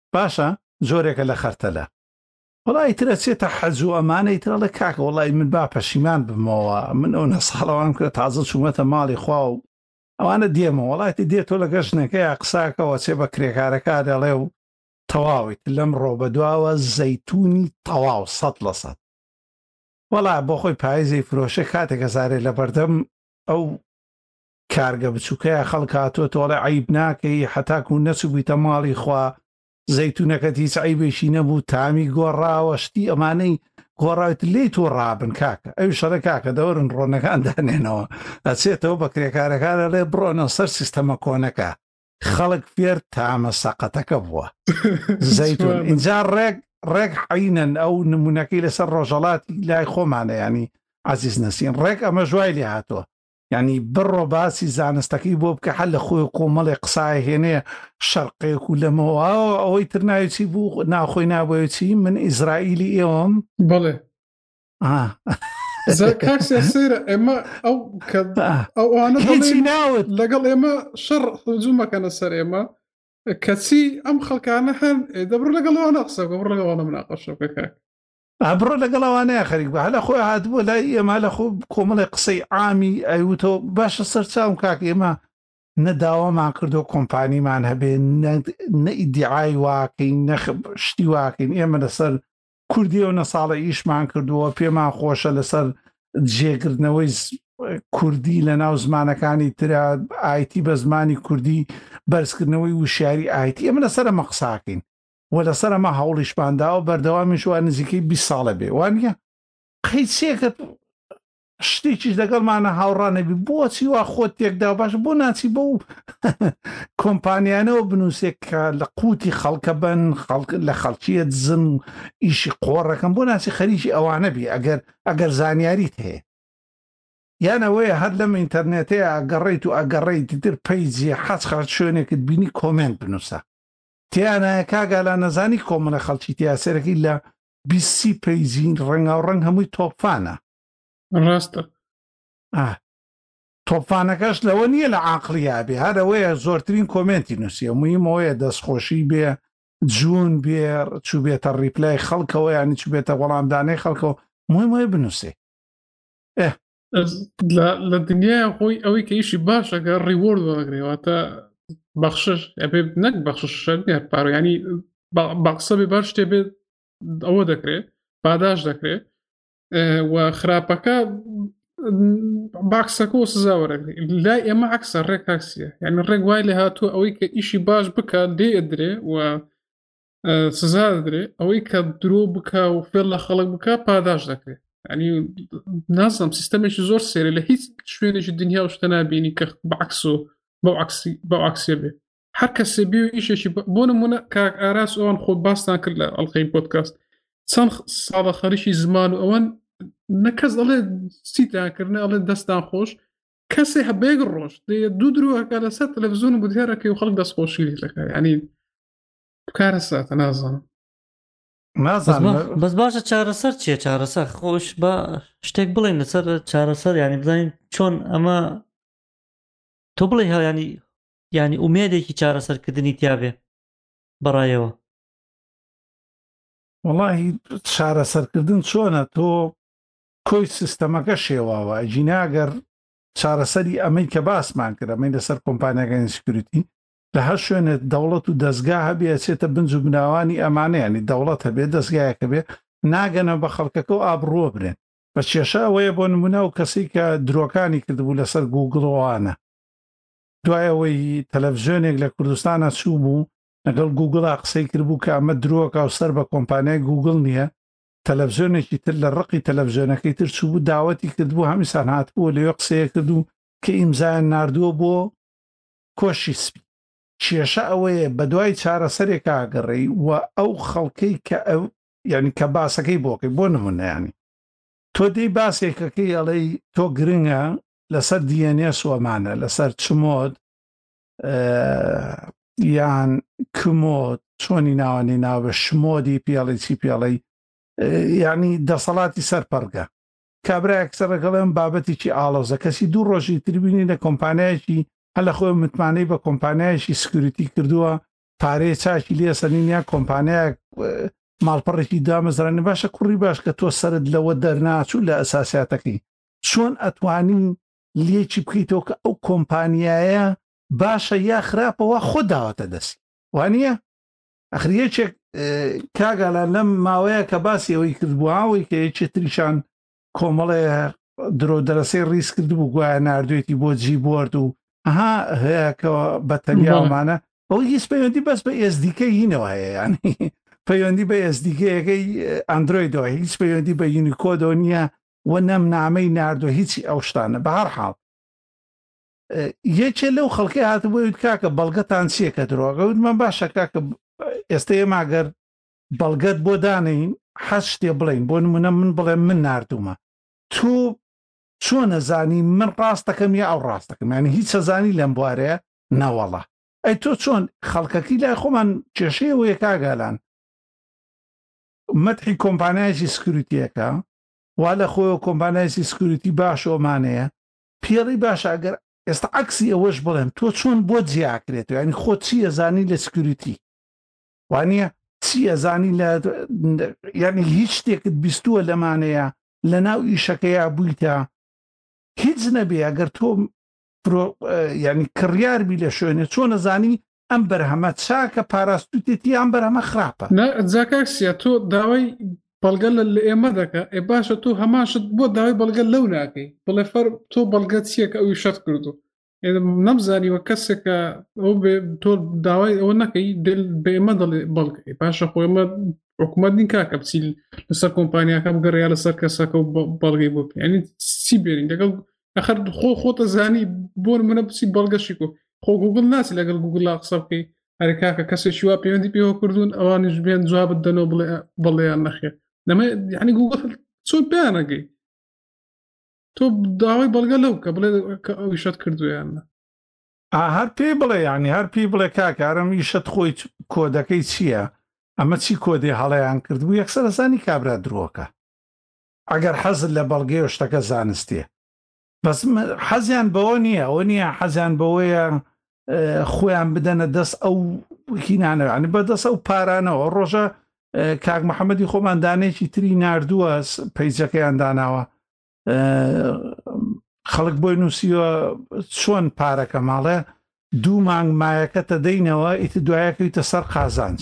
باشە جۆرێکە لە خەرتەلە. وەڵا ئیتر ئەچێتە حەج و ئەمانە ئیتر ئەڵێ کاکە وەڵای من با پەشیمان بمەوە من ئەو نەساڵەوان کرد تازە چوومەتە ماڵی خوا و ئەوانە دێمە وەڵاتی دێ تۆ لەگە ژنەکە یا قساکەەوە چێ بە کرێکارەکە دەڵێ و تەواویت لەم ڕۆ بەدواوە زەیتونی تەواو سەد لە سەد وەڵا بۆ خۆی پایزەی فرۆشە کاتێکە زارێ لە بەردەم ئەو کارگە بچوکەیە خەڵک هاتۆتە وەڵێ عەیب ناکەی حەتاکو نەچبویتە ماڵی خوا زەیتونەکەت هیچ عیبێکی نەبوو تامی گۆڕاوە شتی ئەمانەی گۆڕاوت لی تۆ ڕابن کاکە ئەو شەڕە کاکە دەوەرن ڕۆنەکان دانێنەوە ئەچێتەوە بە کرێکارەکانە لێ بڕۆنە سەر سیستەمە کۆنەکە خەڵک فێر تامە سەقەتەکە بووە زەیتون اینجا ڕێک ڕێک حینەن ئەو نمونونەکەی لەسەر ڕۆژەڵاتی لای خۆمانە ینی عزیز نسین ڕێک ئەمە ژوای لێ هاتووە یانی بڕۆ باسی زانستەکەی بۆ بکە هەر لە خۆی کۆمەڵێ قسای هێنێ شەرقێک و لەمەوە ئەوەی تر ناویچی بوو ناخۆی نابێچی من ئیسرائیلی ئێوەم بڵێ کاکسێ سەیرە ئێمە ئەو کە ئەوانە ناوت لەگەڵ ئێمە شەڕ حجوو مەکەنە سەر ئێمە کەچی ئەم خەڵکانە هەن دەبڕ لەگەڵەوە نەقسە بڕ لەگەڵە مناقەشەکە کاک ئا بڕۆ لەگەڵ ئەوانەیا خەریک بە هەلە خۆی هاتبووە لای ئێمە لە خۆ کۆمەڵی قسەی عامی ئەیوتەوە باشە سەرچاوم کاک ئێمە نە داوامان کردو کۆمپانیمان هەبێ نە ئیدعای واکەین نە شتی واکەین ئێمە لەسەر کوردی و نە ساڵە ئیشمان کردووە پێمان خۆشە لەسەر جێگرتنەوەی کوردی لە ناو زمانەکانی تررا ئایتی بە زمانی کوردی بەرزکردنەوەی وشیاری ئایتی ئەمە لەسرە مەقساکەین و لەسەر ئەمە هەوڵیشمان داوە بەردەوامیش وا نزیکەی بیست ساڵە بێ وا نییە قەیسێکت شتێکیش لەگەڵمانە هاوڕا نەبی بۆچی وا خۆت تێکدا باش بۆ ناچی بۆ و کۆمپانیانەوە بنووسێک کە لە قوتی خەڵکە بن خەڵک لە خەڵکیە دزن و ئیشی قۆڕەکەم بۆ ناچی خەریکی ئەوانە بی ئەگەر ئەگەر زانیاریت هەیە یانەوەی هەر لەم ئینتەرنێتەیە ئەگەڕیت و ئەگەڕیت تر پەیجێ حەج خەرج شوێنێکت بینی کۆمنت بنووسە تێیانایە کاک ئالان نەزانی کۆمەڵە خەڵکی تیا سەرەکی لە بیست سی پەیجین ڕەنگاو ڕەنگ هەمووی تۆپفانە ڕاستە ئا تۆپفانەکەش لەوە نییە لە عاقلیا بێ هەرەوەیە زۆرترین کۆمێنتی نووسیە مهمەوەیە دەستخۆشی بێ جوون بێ چوبێتە ڕیپلای خەڵکەوە ینی چوبێتە وەڵامدانەی خەڵکەوە مهمەوەی بنووسێ ئێ لە دنیای خۆی ئەوەی کە ئیشی باشەکە ڕیوەرد وەڵگرێواتە بەخشش ئەبێ نەک بەخشش شەرنیە پارۆیانی باقسە بێ باش شتێ بێت ئەوە دەکرێت پاداش دەکرێت و خراپەکە باکسەکە و سزاوەرەگری لای ئێمە عکسە ڕێک تاکسیە یعنی ڕێک وای لە هاتوو ئەوەی کە ئیشی باش بکات دێ ئەدرێ و سزا دەدرێ ئەوەی کە درۆ بکە و فێر لە خەڵک بکە پاداش دەکرێت ینی نازم سیستەمێکی زۆر سێری لە هیچ شوێنێکی دنیا و شتە نبینی کە بەعکس و بەو عکسی بەو عکسێ بێ هەر کەسێ بێ ئیشێکی بۆ نمونە کاک ئاراس ئەوان خۆ باستان کرد لە ئەڵلقەی پۆتکاست چەند ساڵە خەریکی زمان و ئەوان نەکەس ئەڵێ سیتانکردن ئەڵێ دەستان خۆش کەسێ هەبێک ڕۆژ دوو درۆەکە لەسەر تەلەڤزیۆن بودێرەکەی و خەڵک دەستخۆشی لەکار ینی کارە ساتە نازانم بەس باشە چارەسەر چیە چارەسەر خۆش بە شتێک بڵێن لەسەر چارەسەر ینی بزانین چۆن ئەمە تۆ بڵێ ها ینی ینی ئومێدێکی چارەسەرکردنی تیاابێ بەڕایەوە وڵی چارەسەرکردن چۆنە تۆ کۆی سیستەمەکە شێواوە ئەجیناگەر چارەسەری ئەمەی کە باسمان کرد ئەمەی لەسەر کۆمپانیەکانی سکرتی لە هەر شوێنێت دەوڵەت و دەستگا هەبێ ئەچێتە بنج و بناوانی ئەمانە یانی دەوڵەت هەبێ دەستگایەک هەبێ ناگەنە بە خەڵکەکە و ئابڕووە برێن بە کێشە ئەوەیە بۆ نمونە و کەسی کە درۆکانی کردبوو لەسەر گوگڵۆوانە دوای ئەوەی تەلەڤزیۆنێک لە کوردستانە چوو بوو لەگەڵ گوگڵا قسەی کردبوو کە ئەمە درۆکە و سەر بە کۆمپانیای گوگل نییە تەلەڤزیۆنێکی تر لە ڕقی تەلەڤزیۆنەکەی تر چوو بوو داوەتی کردبوو هەمیسان هاتبوو لەوێ قسەیە کردو کە ئیمزایان نردووە بۆ کۆشی سپی. کێشە ئەوەیە بەدوای چارەسەرێکا ئەگەڕێی و ئەو خەڵکەی کە یانی کە باسەکەی بۆ ئەکەی بۆ نمونە یانی تۆ دێی باسێک ئەکەی ئەڵێی تۆ گرنگە لەسەر دی ئێن ئێس وەمانە لەسەر چ مۆد یان کمۆد چۆنی ناوانی ناو بە شمۆدی پێڵی چی پێڵی یانی دەسەڵاتی سەر پەڕگە کابرای ئەکتەر ڕەگەڵ ئێمە بابەتێکی ئاڵۆزە کەسی دوو ڕۆژی تر بینی لە کۆمپانیایەکی هەر لە خۆی متمانەی بە کۆمپانیایەکی سکیوریتی کردووە پارەی چاکی لێ سەنین یان کۆمپانیایەک ماڵپەڕێکی دامەزرانی باشە کوڕی باش کە تۆ سەرت لەوە دەرناچوو لە ئەساسیاتەکەی چۆن ئەتوانی لێکی بکەیتەوە کە ئەو کۆمپانیایە باشە یا خراپەوە خۆ داوەتە دەست وانە ئەخر یەکێک کاگالا لەم ماوەیە کە باسی ئەوەی کردبووەوەی کە یەکێ تریشان کۆمەڵێ درۆ دەرەسەی ڕیس کردبوو گوایە نردوێتی بۆ جی بۆرد و ها هەیەکەوە بە تەنیاومانە ئەو هیچ پەیوەندی بەس بە ئێس دیکە هینەوە هەیە ینی پەیوەندی بە ئێس دیگەیەکەی ئەندرویدەوە هیچ پەیوەندی بە یونیکۆدۆ نییە و نەم نامەی نردوە هیچی ئەو شتانە بە هەر حاڵ یەکێ لەو خەڵکی هاتبووی وت کاکە بەڵگەتان چییە کە درۆگە وتمان باشە کاکە ئێستا ئێماگەر بەڵگەت بۆ دانین حەز شتێ بڵین بۆ نمونە من بڵێ من نردومە تۆ چۆنە زانی من ڕاستەکەم یا ئەو ڕاستەکەم یانی هیچ سەزانی لەم بوارەیە نەوەڵە ئەی تۆ چۆن خەڵکەکەی لای خۆمان کێشەیە وەیە کاگالان مەتحی کۆمپانایکی سکروتیەکە وا لە خۆی کۆمپانایسی سکروتی باش ئۆمانەیە پیەڵی باشە ئەگەر ئێستا عەکسی ئەوەش بڵێم تۆ چۆن بۆ جیاکرێتەوە یانی خۆ چی ئەزانی لە سکیوریتی وانە چی ئەزانی لە یانی هیچ شتێکت بیستووە لەمانەیە لە ناو ئیشەکەیا بوویتە هیچ نەبێ ئەگەر تۆ ینی کڕیاربی لە شوێنێ چۆن نەزانی ئەم بەرهەمە چاکە پاراستوتێتی یان بەرهەمە خراپە نا جا کاک سیا تۆ داوای بەڵگە لە لە ئێمە دەکە ئێ باشە تۆ هەمان شت بۆ داوای بەڵگە لەو ناکەی بڵێ فەر تۆ بەڵگە چییە کە ئەوی شەت کردو ئێ نەمزانی وە کەسێک کە ئەو بێ تۆ داوای ئەوە نەکەی دل بە ئێمە دەڵێ بەڵگە ئێ باشە خۆ ئێمە حکومت نین کاکە بچیل لەسەر کۆمپانیاکە بگەڕیا لەسەر کەسەکە و بە- بەڵگەی بۆ بکەین. یعنی چی بێنین لەگەڵ ئەخر خۆ خۆتە زانی بۆ منە بچی بەڵگەشی کو خۆ گوگل ناچ لەگەڵ گوگللا قسە بکەی هەرکاکە کەسێکی وا پەیوەندی پێوە کردوون ئەوانیش بێن جوابت دەنەوە بڵێ بەڵێیان نەخێ لەمە یعنی گوگل چۆن پێیانەگەی تۆ داوای بەڵگە لەو کە بڵێ کە ئەو شت کردویانە هەر پێی بڵێ ینی هەر پێی بڵێ کاکارم ئیشت خۆی کۆدەکەی چییە؟ ئەمە چی کۆدێ هەڵەیان کردبوو یەکسەرسانی کابرا درۆکە ئەگەر حەزت لە بەڵگەیەو شتەکە زانستیە بەس حەزیان بەوە نییە ئەوە نییە حەزیان بەوەیە خۆیان بدەنە دەست ئەو کینانەوەانی بەدەست ئەو پارانەوە ڕۆژە کاک محەممەدی خۆمان دانێکی تری نردووە پیجەکەیان داناوە خەڵک بۆی نووسیوە چۆن پارەکە ماڵێ دوو مانگ مایەکە تەدەینەوە ئیت دوایەکەویتە سەر قازانج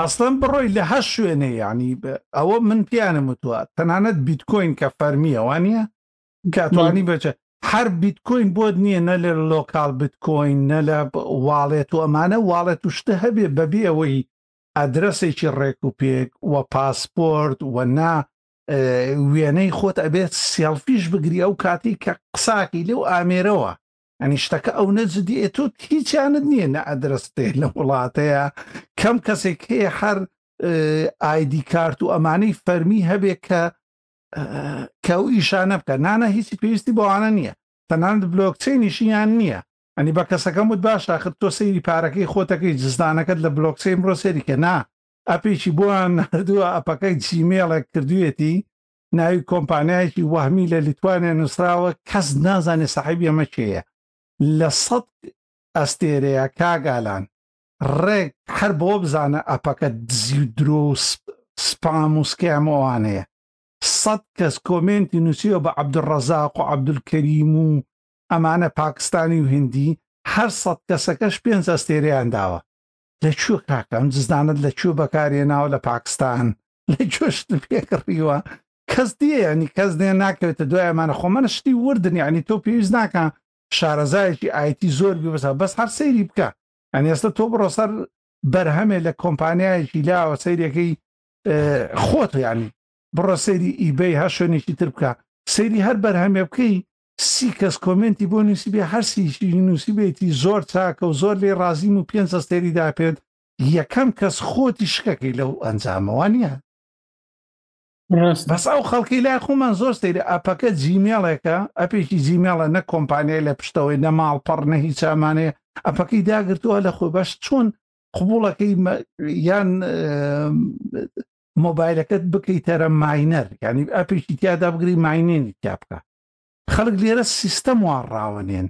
ئەسڵەن بڕۆی لە هەر شوێنێ یەعنی ئەوە من پێیانم وتوە تەنانەت بیتکۆین کە فەرمییە وانە کاتوانی بچێت هەر بیتکۆین بۆت نییە نە لە لۆکال بیتکۆین نە لە واڵێت و ئەمانە واڵێت و شتە هەبێ بەبێ ئەوەی ئەدرەسێکی ڕێک و پێک و پاسپۆرت و نا وێنەی خۆت ئەبێت سێڵفیش بگری ئەو کاتی کە قساکی لەو ئامێرەوە ئەنی شتەکە ئەو نەجدیێ تۆ هیچیانت نییە نە ئەدرستێ لە وڵاتەیە کەم کەسێک هەیە هەر ئایدی کارت و ئەمانەی فەرمی هەبێ کە کە و ئیشانە بکە نانە هیچی پێویستی بەوانە نییە تەنانند بلۆکچینیشیان نییە ئەنی بە کەسەکەم وت باش تاخت تۆ سەیری پارەکەی خۆتەکەی جزدانەکەت لە بلۆکچین بڕۆ سەریکە نا ئەپێکی بۆیان نردووە ئەپەکەی جیمێڵێک کردوێتی ناوی کۆمپانیایەکی وەهمی لە لیتوانێ نووسراوە کەس نازانێ سەحیبی ئەمە کێیە لە سەد ئەستێرەیە کاگالان ڕێک هەر بۆ بزانە ئەپەکە دزی و درۆ سپام و سکێمەوانەیە سەد کەس کۆمێنتی نووسیەوە بە عەبدڕەزاق و عەبدولکەریم و ئەمانە پاکستانی و هندی هەر سەد کەسەکەش پێنج ئەستێریان داوە لە کوێ کاکەم جزدانت لە کوێ بەکارێناوە لە پاکستان لە کوێ شتم پێکڕیوە کەس دیە ینی کەس دێ ناکەوێتە دوایمانە خۆمانە شتی وردن ینی تۆ پێویست ناکە شارەزایەکی ئایتی زۆر بی بەسا بەس هەر سەیری بکە ئەنی ئێستا تۆ بڕۆ سەر بەرهەمێ لە کۆمپانیایەکی لاوە سەیرەکەی خۆت ینی بڕە سەیری ئیبەی هە شوێنێکی تر بکە سەیری هەر بەرهەمێ بکەی سی کەس کۆمنتی بۆ نووسی بێ هەرسیشی نووسی بێتی زۆر چاکە و زۆر لێ ڕازیم و پێنج ئەستێری داپێت یەکەم کەس خۆتی شکەکەی لەو ئەنجامە وانە بەس ئەو خەڵکی لای خۆمان زۆر سەیرە ئەپەکە جیمێڵێکە ئەپێکی جیمێڵە نە کۆمپانیای لە پشتەوەی نە ماڵپەڕ نە هیچ ئەمانەیە ئەپەکەی داگرتووە لە خۆی بەش چۆن قوبوڵەکەی یان مۆبایلەکەت بکەیتەرە ماینەر ینی ئەپێکی تیادا بگری ماینێنی تیا بکە خەڵک لێرە سیستەم واڕاوەنێن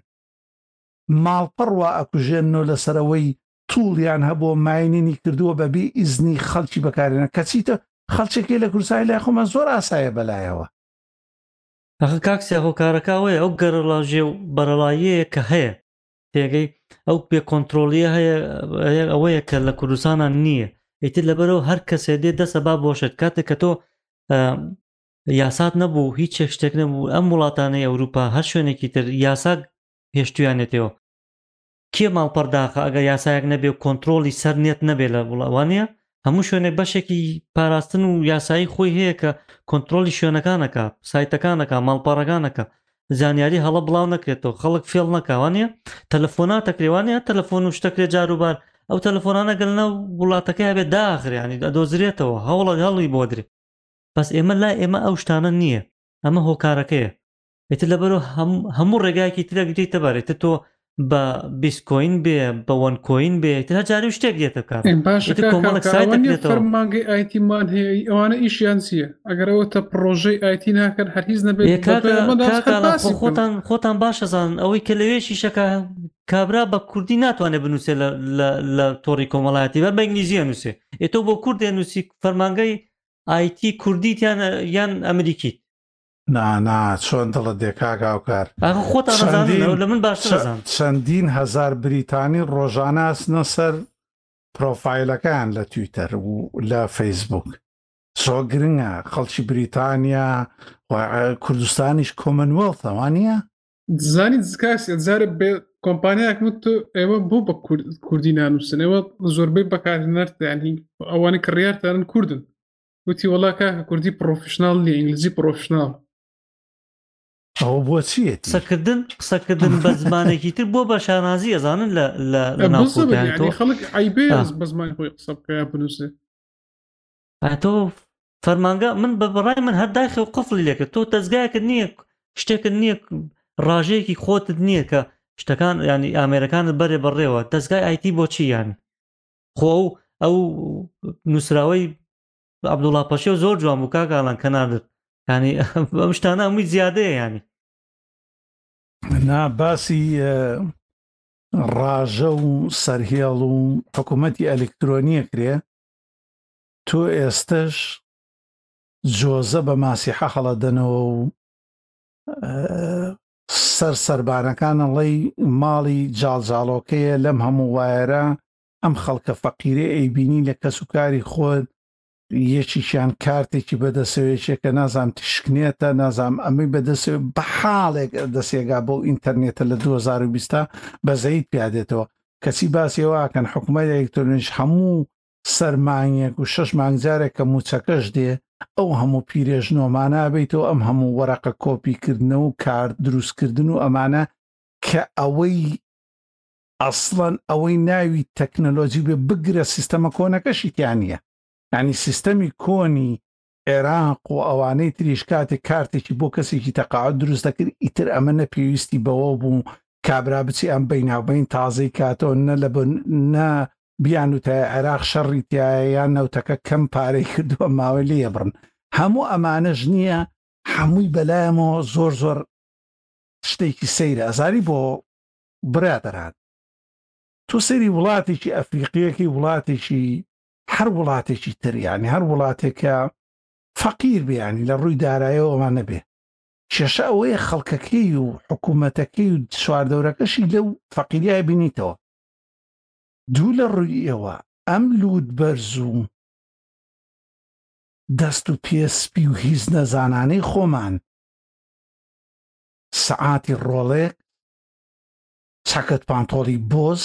ماڵپەڕ وا ئەکوژێنەوە لەسەرەوەی توڵیان هەبووە ماینینی کردووە بە بی ئیزنی خەڵکی بەکارێنە کەچیتە خەڵچێکی لە کورسای لای خۆمان زۆر ئاسایە بەلایەوە. ئەخە کاک سیا هۆکارەکە ئەوەیە ئەو گەرەلاژێ و بەرەڵاییەیە کە هەیە تێگەی ئەو بێ کۆنترۆڵیە هەیە ئەوەیە کە لە کوردستانە نییە ئیتر لەبەرەوە هەر کەسێ دێ دەسە با بۆشێت کاتێک کە تۆ یاسات نەبوو هیچ چێک شتێک نەبوو ئەم وڵاتانەی ئەوروپا هەر شوێنێکی تر یاسا هێشتویانێتەوە کێ ماڵپەڕ داخە ئەگەر یاسایەک نەبێ و کۆنتترۆڵی سەر نێت نەبێ لە وڵاوانە هەموو شوێنێک بەشێکی پاراستن و یاسایی خۆی هەیە کە کۆنتترۆلی شوێنەکانەکە سایتەکانەکە ماڵپەڕەکانەکە زانیاری هەڵە بڵاو نەکرێتەوە خەڵک فێڵ نەکوانە تەلەفۆناتە کرێوانە تەلەفۆن و شتەکرێ جاروبار ئەو تەلەفۆنانە گەلنە وڵاتەکە هەبێت داخریانی دەدۆزرێتەوە هەوڵە هەڵی بۆدرێ بەس ئێمە لای ئێمە ئەو شتانە نییە ئەمە هۆکارەکەیە ئیتر لەبەرو هەموو ڕێگایەکی ترێک جێی تەبارێت تر تۆ بە بیسکۆین بێ بە وەن کۆین بێ تر هەجاری شتێک دێتە کار باشمانگەی ئایتیمان هەیە ئەوانە ئیشیان چییە ئەگەر ئەوە تە پرۆژەی ئایتی ناکەن هەرهیز نەبێت خۆتان خۆتان باشەزان ئەوەی کە لەوێ شیشەکە کابرا بە کوردی ناتوانێت بنووسێ لە تۆڕی کۆمەڵایەتی بە بە ئینگلیزیە نووسێ ئێتۆ بۆ کوردێ نووسی فەرمانگەی ئایتی کوردیتیان یان ئەمریکیت نا نا چۆن دڵت دێ کاک هاوکار ئاخۆ خۆتان ئەزانن چەندین ئەو لە من باشتر چە- ئەزان چەندین هەزار بریتانی ڕۆژانە ئەچنە سەر پرۆفایلەکەیان لە تویتەر و لە فەیسبوک زۆ گرنگە خەڵکی بریتانیا و اه، کوردستانیش کۆمنوێڵتە وانە دزانی زکاسی ئەجارە بێ کۆمپانیاک وت تۆ ئێوە بۆ بە کور- کوردی نانووسن ئێوە زۆربەی بەکارهێنەرتان هی ئەوانەی کڕیارتانن کوردن وتی وەڵا کاکە کوردی پڕۆفیشناڵ نیە ئینگلیزی پڕۆفیشناڵ ئەوە بۆ چیەتی قسەکردن قسەکردن بە زمانێکی تر بۆ بە شانازی ئەزانن لە لە لە ناو بزە بێ خۆتیان یعنی تۆ خەڵک عیبێ آه. بە زمانی خۆی قسە بکەیە بنووسێ آه، تۆ فەرمانگە من بە بەڕای من هەر داخی و قفڵی لێکرد تۆ دەستگایەکە نییە شتێکت نییە ڕاژەیەکی خۆتت نییە کە شتەکان ینی ئامێرەکانت بەرێ بەڕێوە دەستگای ئایتی بۆچی یان خۆ ئەو ئەو نووسراوەی عبدوڵا پەشێ و زۆر جوان بوو کاگاڵان کەناردر ینی ئەم شتانە هەمووی زیادەیە ینی نا باسی ڕاژە و سەرهێڵ و حکوومەتی ئەلکترۆنیە کرێ تۆ ئێستش جۆزە بە ماسیحە هەڵەدەنەوە و سەر سەربانەکان ئەڵێی ماڵی جاڵجاڵۆکەیە لەم هەموو وایەرە ئەم خەڵکە فەقیرە ئەیبینی لە کەس و کاری خۆت یەکیان کارتێکی بەدەسەوەیەکێکە نازام تیشکنێتە نازام ئەمەی بەدەسێ بە حاڵێک دەسێگا بۆ ئینتەرنێتە لە 2020 بەزەیت پیادێتەوە کەچی باسیەوەکەن حکوومەت ئەلکتۆنیش هەموو سەر مانگێک و شەش مانگ جارێک کە مووچەکەش دێ ئەو هەموو پیرێژنۆما نابیتەوە ئەم هەموو وەرەقە کۆپیکردنە و کارت دروستکردن و ئەمانە کە ئەوەی ئەسڵەن ئەوەی ناوی تەکنەلۆجی بێ بگرە سیستەمە کۆنەکەشی تیا نییە ینی سیستەمی کۆنی عێراق و ئەوانەی تریش کاتێک کارتێکی بۆ کەسێکی تەقاعد دروست دەکرد ئیتر ئەمە نە پێویستی بەوە بوو کابرا بچی ئەم بیناوبین تازەی کاتەوە نە لە نە بیان و تای عێراق شەڕی تایە یان نەوتەکە کەم پارەی کردووە ماوەی لێ بڕن هەموو ئەمانەش نییە هەمووی بەلایەمەوە زۆر زۆر شتێکی سەیرە ئەزاری بۆ برادران تۆ سەری وڵاتێکی ئەفریقیەکەی وڵاتێکی هەر وڵاتێکی تر یانی هەر وڵاتێک کە فەقیر بێ ینی لە ڕووی دارایەوەوە نەبێ کێشە ئەوەیە خەڵکەکەی و حکوومەتەکەی و چواردەورەکەشی لەو فەقیریای بینیتەوە دوو لە ڕووی ئەوە ئەم لووت بەرز و دەست و پێسپی و هیچ نەزانانەی خۆمان سەعاتی ڕۆڵێک چاکەت پانتۆڵی بۆز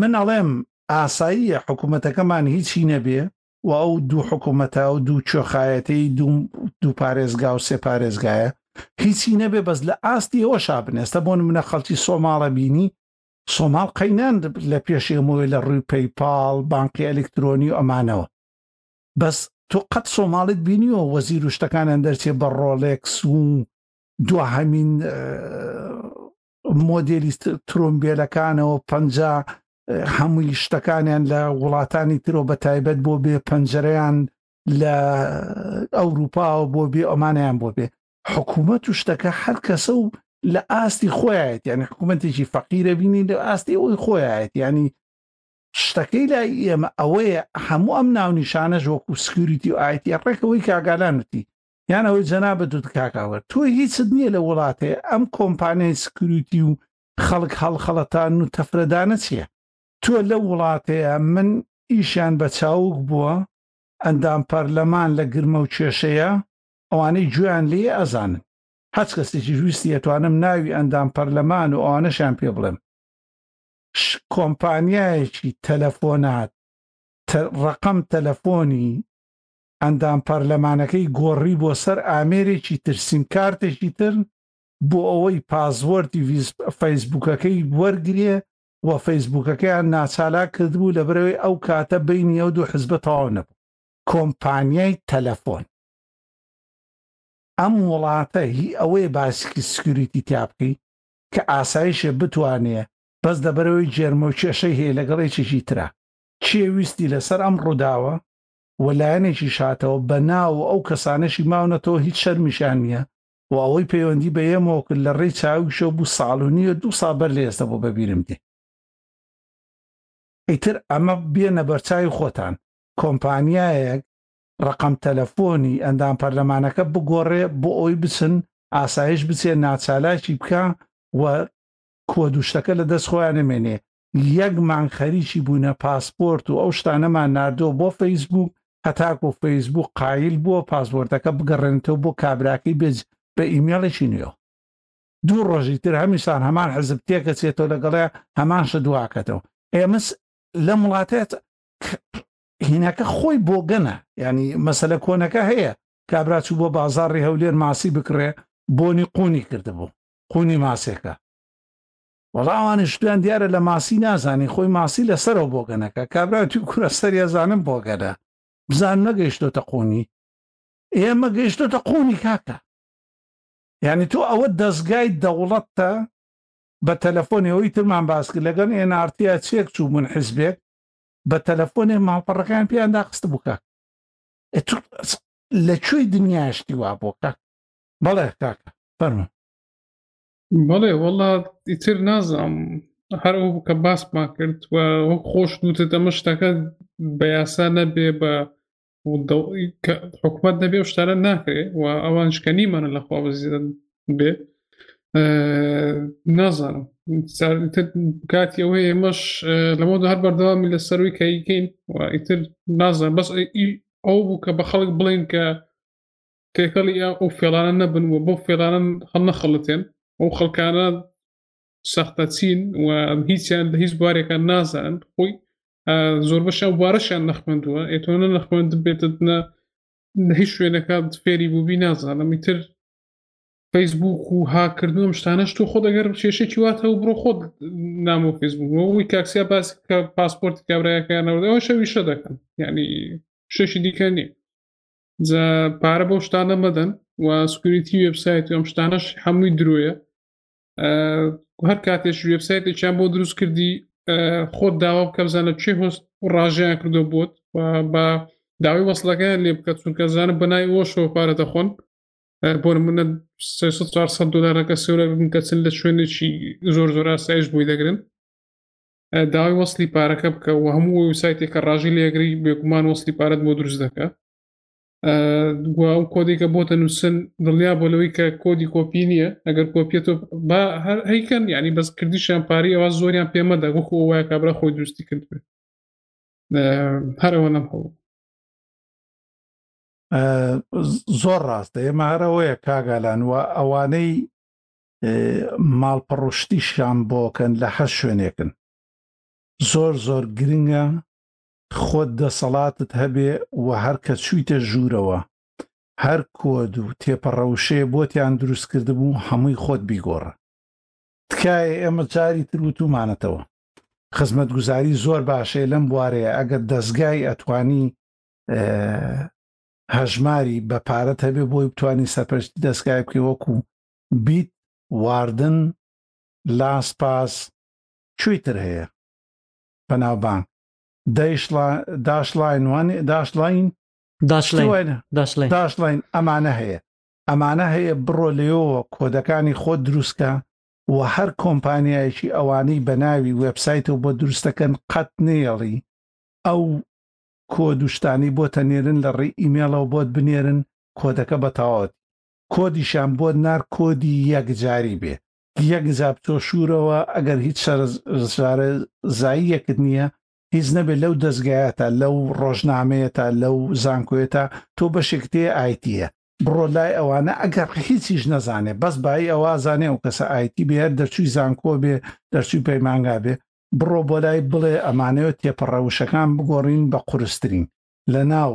من ئەڵێم ئاساییە حکوومەتەکەمان هیچی نەبێ و ئەو دوو حکوومەتە و دوو چۆخایەتی دوو دوو پارێزگا و سێ پارێزگایە هیچی نەبێ بەس لە ئاستی ئەوە شابنێستە بۆ منە خەڵکی سۆماڵە بینی سۆماڵ قەینان لە پێشێمەوەی لە ڕووی پەیپال بانقی ئەلکترۆنی و ئەمانەوە بەس تۆ قەت سۆماڵت بینیوە وەزیر و شتەکانیان دەرچێ بە ڕۆلێکس و دواهمین مۆدێلی ترۆمبیلەکانەوە پ هەمووی شتەکانیان لە وڵاتانی ترۆ بە تایبەت بۆ بێ پەنجەرەیان لە ئەوروپاوە بۆ بێ ئەمانیان بۆ بێ حکوومەت و شتەکە هەر کەسە و لە ئاستی خۆیت ینی حکوومەتێکی فەقیرە بینی لە ئاستی ئەوی خۆیت ینی شتەکەی لای ئێمە ئەوەیە هەموو ئەم ناونیشانەش وەکو سکیوریتی و ئایتی ڕێکەوەی کاگالانتی یان ئەوەی جەنابت دوت کاک ئاوەر تۆ هیچت نییە لە وڵاتێ ئەم کۆمپانیای سکروتی و خەڵک هەڵخەڵەتان و تەفرەدانە چییە تۆ لەو وڵاتەیە من ئیشیان بە چاوگ بووە ئەندام پەرلەمان لە گرمە و کێشەیە ئەوانەی گوێیان لێ ئەزانن هەچ کەسێکیش ویستی ئەتوانم ناوی ئەندام پەرلەمان و ئەوانەشیان پێ بڵێم کۆمپانیایەکی تەلەفۆنات ڕقم تەلەفۆنی ئەندام پەرلەمانەکەی گۆڕی بۆ سەر ئامێرێکی تر، سیمکارتێکی تر، بۆ ئەوەی پاسوۆردی فەیسبووکەکەی وەرگرێ و فەیسبووکەکەیان ناچالاک کردبوو، لەبەرئەوەی ئەو کاتە بەینی ئەو دوو حزبە تەواو نەبوو. کۆمپانیای تەلەفۆن. ئەم وڵاتە هی ئەوەیە باسیکی سکیوریتی تیا بکەی کە ئاسایشێ بتوانێ بەس لەبەرئەوەی جێرمەو کێشەی هەیە لەگەڵ یەکێکی ترا. کێ ویستی لەسەر ئەم ڕوداوە و لایەنێکیش هاتەوە بە ناو و ئەو کەسانەشی ماونەتەوە هیچ شەرمیشیان نییە و ئەوەی پەیوەندی بە یەمەوە کرد لە ڕێی چاویشەوە بوو ساڵ و نیوە دوو ساڵ بەر لە ئێستا بۆ بە بیرم دێ ئیتر ئەمە بێنە بەرچاوی خۆتان کۆمپانیایەک ڕەقەم تەلەفۆنی ئەندام پەرلەمانەکە بگۆڕێ بۆ ئەوی بچن ئاسایش بچێ ناچالاکی بکە و کۆد و شتەکە لە دەست خۆیان نەمێنێ یەک مانگ خەریکی بووینە پاسپۆرت و ئەو شتانەمان ناردەوە بۆ فەیسبووک هەتاکو فەیسبووک قایل بووە پاسپۆرتەکە بگەڕێنێتەوە بۆ کابراکەی بێج بە ئیمێڵێکی نوێوە دوو ڕۆژی تر هەمیسان هەمان حزب تێکەچێتەوە لەگەڵێ هەمان شت دواکەتەوە ئێمەس لەم وڵاتێت هینەکە خۆی بۆگەنە ینی مەسلە کۆنەکە هەیە کابراچوو بۆ بازاڕی هەولێر ماسی بکڕێ بۆنی قونی کردبوو قونی ماسێکە وەڵا ئەوانیش پێیان دیارە لە ماسی نازانین خۆی ماسی لە سەرەوە بۆگەنەکە کابرا تو کورە سەری ئەزانم بۆگەنە بزان نەگەیشتۆتە قوونی ئێمە گەیشتۆتە قوونی کاکە یعنی تۆ ئەوە دەستگای دەوڵەتتە بە تەلەفۆنی ئەوی ترمان باس کرد لەگەڵ ئێنارتیا چێک چوو من حزبێک بە تەلەفۆنێ ماڵپەڕەکان پێیان داخست بکە لە کوێی دنیاشتی وا بۆکە بەڵێ کاکە فەرمە بەڵێ وەڵا ئیتر نازانم هەر ئەو کە باسمان کرد و وەک خۆش دوتت ئەمە شتەکە بە یاسا نەبێ بە حکومت نەبێ و شتانە ناکرێ و ئەوان شکە نیمانە لە خوا بەزیدن بێ نازانم کاتی ئەوەی ئێمەش لەمەدا هەر بەردەوامی لە سەروی کەیکەین و ئیتر نازان بەس ئەو بوو کە بە خەڵک بڵین کە تێکەڵی ئەو فێڵانە نەبن و بەو فێڵانە هەڵنەخەڵەتێن، ئەو خەڵکانە ساختەچین و هیچیان لە هیچ بوارێکان نازانن، خۆی زۆربەشی ئەو بوارەشیان نەخوێندووە، ئێ تۆ نە نەخوێندبێتت نە لە هیچ شوێنەکە فێری بووبی نازانم، ئیتر فەیسبووک و هاککردن ئەم شتانەش تۆ خۆت ئەگەر کێشەکی وات هەبوو بڕۆ خۆت نام و فەیسبووک ئەوەی کاک سیا باس کە پاسپۆرتی کابرایەکەیان نەوەدەوە شەویشە دەکەن یعنی شتێکی دیکە نییە جا پارە بۆ شتانە مەدەن و سکوریتی وبسایت و ئەم شتانەش هەمووی درۆیە هەر کاتێش وبسایتێکیان بۆ دروست کردی خۆت داوا بکە بزانە چێ هۆست ڕاژیان کردو بۆت بە داوای وەصلەکەیان لێ بکە چونکە زانە بەنای ئەوەشەوە پارە دەخۆن بۆ منە 400 دلارەکە سێورە بکە چن لە شوێنێکی زۆر زۆر ئاسایش بووی دەگرن داوای وەسلی پارەکە بکە و هەموو وەو سایتێک کە ڕژی لێگری بێگومان وەسلی پارەت بۆ دروست دەکە گووا ئەو کۆدێکە بۆتە نووسن دڵنیا بۆ لەوەی کە کۆدی کۆپی نییە ئەگەر کۆپیێتۆ با هەر هەیکەن ینی بەس کردیشیان پاری ئەوە زۆریان پێمەدا وەکو وایە کابرا خۆی دروستی کرد بێت هەرەوە نەم هەڵ زۆر ڕاستە ئێمە هەرەوەیە کاگالان وە ئەوانەی ماڵپەڕوشتیشیان بۆکەن لە هەر شوێنێکن زۆر زۆر گرنگە خۆت دەسەڵاتت هەبێ و هەرکە چوویتە ژوورەوە هەر کۆد و تێپەڕەوشێ بۆتیان دروست کردبوو هەمووی خۆت بیگۆڕە تکایە ئێمە جاری تر وتومانەتەوە خزمەتگوزاری زۆر باشێ لەم بوارەیە ئەگەر دەستگای ئەتوانی هەژماری بە پارەت هەبێ بۆی بتانی سەرپەرشتی دەستگای بکەی وەکو بیت واردن لاس پاس چوی تر هەیە بەناوبانگ دایش داش لاین وان داش لاین داش لاین داش لاین داش لاین ئەمانە هەیە ئەمانە هەیە بڕۆ لێەوە کۆدەکانی خۆ دروستکە و هەر کۆمپانیایکی ئەوانەی بەناوی وبسایتەوە بۆ دروستەکەن قەت نێڵی ئەو کۆ دوشتانی بۆ تەنێرن لە ڕێ ئیمێڵەوە بۆت بنێرن کۆدەکە بەتەواوەتی کۆدیشیان بۆت نارد کۆدی یەک جاری بێ یەک جا بچۆ شورەوە ئەگەر هیچ شارەزاییەکت نییە هیچ نەبێت لەو دەستگایەتە لەو ڕۆژنامەیەتە لەو زانکۆیەتە تۆ بەشێک تێ ئایتیە بڕۆ لای ئەوانە ئەگەر هیچیش نەزانێ بەس بای ئەوە زانێ ئەو کەسە ئایتی بێ دەرچووی زانکۆ بێ دەرچووی پەیمانگا بێ بڕۆ بۆ لای بڵێ ئەمانەوە تێپەڕەوشەکان بگۆڕین بە قورسترین لە ناو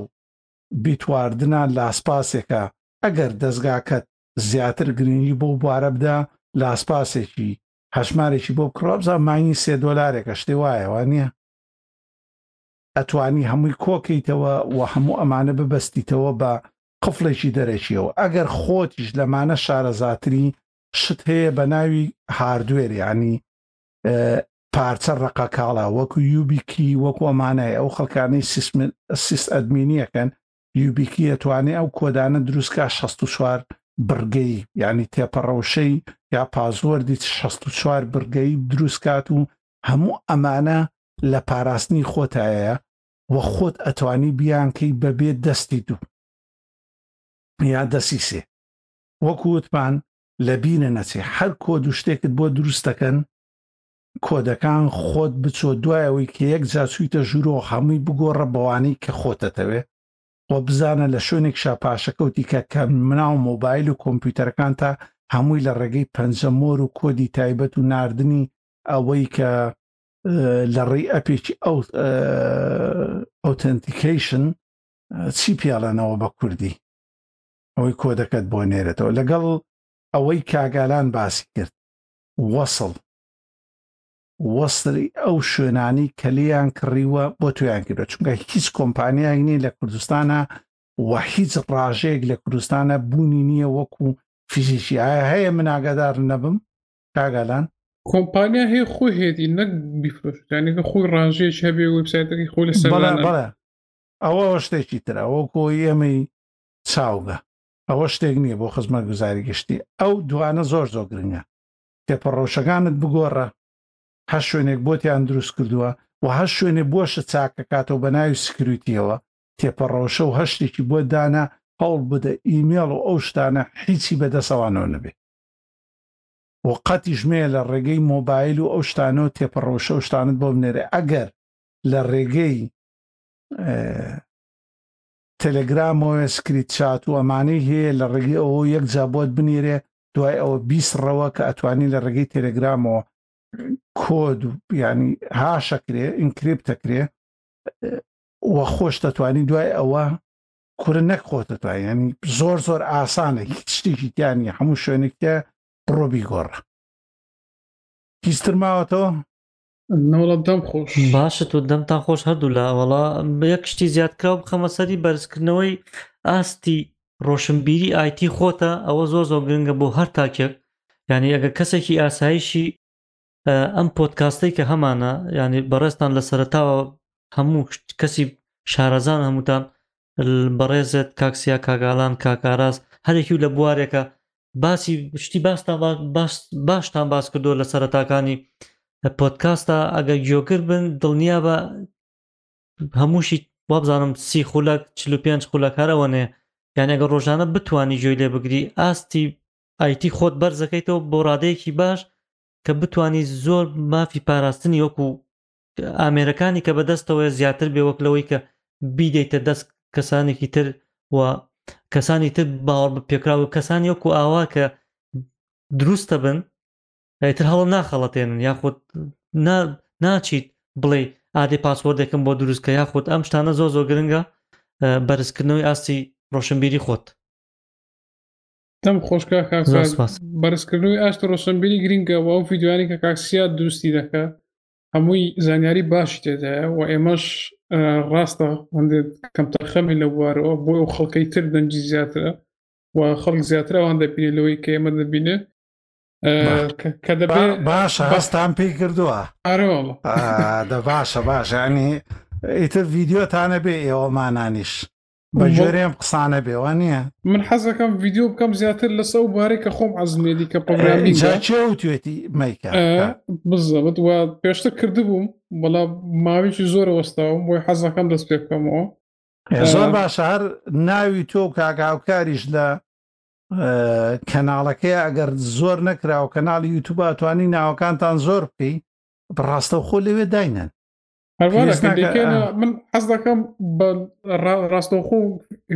بیتواردنە لاسپاسێکە، ئەگەر دەزگاکەت زیاتر گرنگی بەو بوارە بدا لاسپاسێکی هەژمارێکی بۆ بکڕە وابزانە مانگی سێ دۆلارێکە شتێ وایە وانیە؟ ئەتوانی هەمووی کۆکەیتەوە و هەموو ئەمانە ببەستیتەوە بە قفڵێکی دەرەکیەوە ئەگەر خۆتیش لەمانە شارەزاتری شت هەیە بەناوی هاردوێر یانی پارچە ڕەقە کاڵە وەکو یوبیکی وەک وەمانای ئەو خەڵکانەی سیس ئەدمینیەکەن یوبیکی ئەتوانێ ئەو کۆدانە دروستکە 64 بڕگەی ینی تێپەڕەوشەی یا پازوەردی 64 بڕگەی دروستکات و هەموو ئەمانە لە پاراستنی خۆتایەیە و خۆت ئەتوانی بیانکەی بەبێ دەستی دوو یا دەسی سێ وەکووتمان لە بینە نەچێ هەر کۆ دوو شتێکت بۆ دروستەکەن کۆدەکان خۆت بچۆ دوای ئەوەی کە یەک جا چوویتە ژوورەوە هەمووی بگۆڕە بەوانەی کە خۆت دەتەوێ و بزانە لە شوێنێکشا پاشەکەوتی کە کەمنا و مۆبایل و کۆمپیوتەرەکانتا هەمووی لە ڕێگەی پەنجەمۆر و کۆدی تایبەت و ناردنی ئەوەی کە لە ڕێی ئەپێکی ئەو ئۆتەنتیکەیشن چی پێڵەنەوە بە کوردی ئەوەی کۆدەکەت بۆ نێرێتەوە لەگەڵ ئەوەی کاگالان باسی کرد وەسڵ، وەسڵی ئەو شوێنانەی کە لێیان کڕیووە بۆ تۆیان کردووە، چونکە هیچ کۆمپانیایەک نییە لە کوردستانا و هیچ ڕاژەیەک لە کوردستانا بوونی نییە وەکو فیزیکی ئایا هەیە من ئاگادار نەبم کاگالان؟ کۆمپانیا هەیە خۆی هەیەتی نەک بیفرۆشتیانەکە خۆی ڕاژێش هەبێ وبسایەتەکەی خۆی لە سەر ئەوە شتێکی ترە وەکۆی ئێمەی چاوگە ئەوە شتێک نییە بۆ خزمەتگوزاری گشتی ئەو دوانە زۆر زۆر گرنگە تێپەڕ ڕەوشەکانت بگۆڕە هەر شوێنێک بۆتیان دروست کردووە و هەر شوێنێ بۆشە چاکەکاتەوە بە ناوی سکروتیەوە تێپەڕەوشە و هەشتێکی بۆ دانا هەوڵ بدە ئیمێڵ و ئەو شتانە حیچی بەدەسەوانەوە نەبێ و قەتیش مێ لە ڕێگەی مۆبایل و ئەو شتانە و تێپەڕەوشە و شتانت بۆ بنێرێ ئەگەر لە ڕێگەی تێلێگرام و سکریت چات و ئەمانەی هەیە لە ڕێگەی ئەوە یەک جا بۆت بنێرێ دوای ئەوە بیسڕەوە کە ئەتوانی لە ڕێگەی تێلێگرامەوە کۆد و ینی هاشەکرێ ئینکریپتەکرێ و خۆش دەتوانی دوای ئەوە کورە نەک خۆتە توانانی زۆر زۆر ئاسانە هیچ شتێکی تیانی هەموو شوێنێکە بڕۆبی گۆڕە هیچتر ماوەتەوە نەوەڵات دەم خۆش باشت و دەمتان خۆش هەردوو لا وەڵا یەک شتی زیادکراو بخەمە سەری بەرزکردنەوەی ئاستی ڕۆشنبیری ئایتی خۆتە ئەوە زۆر زۆر گرنگە بۆ هەر تاکێک یعنی ئەگە کەسێکی ئاسایشی ئەم پۆتکاستەی کە هەمانە ینی بەڕێستان لە سەرتاوە هەموو کەسی شارەزان هەمووتان بەڕێزت کاکسیا کاگالان کاکاراز هەرێکی و لە بوارێکە باسی شتی باستان باشتان باس کردو لە سەرتاکانی پۆتکاستە ئەگە گوێگر بن دڵنیا بە هەمووشی وابزانم سی خولک چل و پێنج خولەکارەوە نێ یان ئەگە ڕۆژانە بتانی گوێی لێ بگری ئاستی ئایتی خۆت بەرزەکەیتەوە بۆ ڕادەیەکی باش کە بتانی زۆر مافی پاراستنی وەکو ئامێرەکانی کە بە دەستەوەیە زیاتر بێ وەک لەوەی کە بیدەیتە دەست کەسانێکی تر و کەسانی تر باوەڕ بە پێکرا و کەسانی وەکو ئاوا کە دروستە بن ئەیتر هەڵم ناخەڵەتێنن یاخود ناچیت بڵێ ئادی پاسوەردێکم بۆ دروستکە یاخود ئەم شتانە زۆ زۆ گرنگە بەرزکردنەوەی ئاستی ڕۆشنبیری خۆت دەم خۆشکە بەرزکردنەوەی ئاشتی ڕۆشنبیری گرنگە و ئەو یددیوانی کە کاکسیات دروستی دەکات هەمووی زانیاری باشی تێدایە و ئێمەش ڕاستە هەندێک کەمتەرخەمی لە بوارەوە بۆ ئەو خەڵکەی تر دەنجی زیاترە و خەڵک زیاتر ئەوان دەبینێت لەوەی کە ئێمە دەبینێت کە دەبێ باشە هەستان پێی کردووە دە باشە باشانی ئیتر ڤیددیوتانە بێ ئێوەمانانیش بە جۆرێ ئەم قسانە بێ وا نییە من حەزەکەم ڤیددیو بکەم زیاتر لەس ئەو بارێک کە خۆم ئەزمێدی کە پۆگرامی جاچێوتێتی میکە بزەبت وە پێشتر کردبووم بەڵام ماویی زۆر وەستاوم بۆی حەزەکەم دەست پێ بکەمەوە زۆر باشە هەر ناوی تۆ کاکاوکاریش لە کەناڵەکەی ئەگەر زۆر نەکراوە کەناڵی یوتوباتوانی ناوەکانتان زۆر بکەی ڕاستەوخۆ لەوێ داینەن من حەز دەکەم بە ڕاستەوخۆ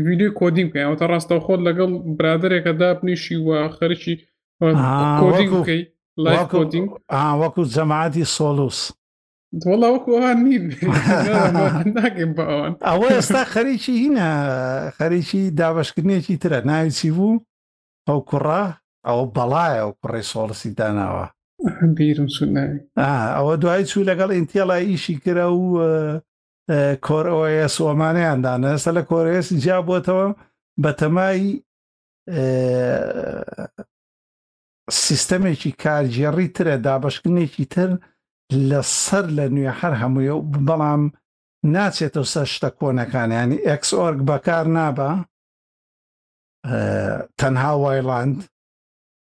ویددیو کۆدیم بکەین تا ڕاستەوخۆ لەگەڵ برادێکە دابنیشی و خەرکی کۆدینگ بکەی وەکو جەماعاتی سۆلوس وڵا وەکو ئەوان نین ناگەم بە ئەوان ئەوە ئێستا خەریکی هینە خەریکی دابشکردنێکی ترە ناویچی بوو ئەو کوڕە ئەوە بەڵایە ئەو کوڕی سۆڵسی داناوە بیرم چون ناوی ئەوە دوای چوو لەگەڵ ئینتێڵا ئیشی کرە و کۆر ئۆس ئۆمانیان دانە ئێستا لە کۆرێس جیا بۆتەوە بە تەمای سیستەمێکی کارگێڕی ترە دابشکنێکی تر لە سەر لە نوێ هەر هەمووی و بەڵام ناچێتەوە سەر شتە کۆنەکانیانی ئەکسۆرگ بەکار نابە تەنها وایڵاند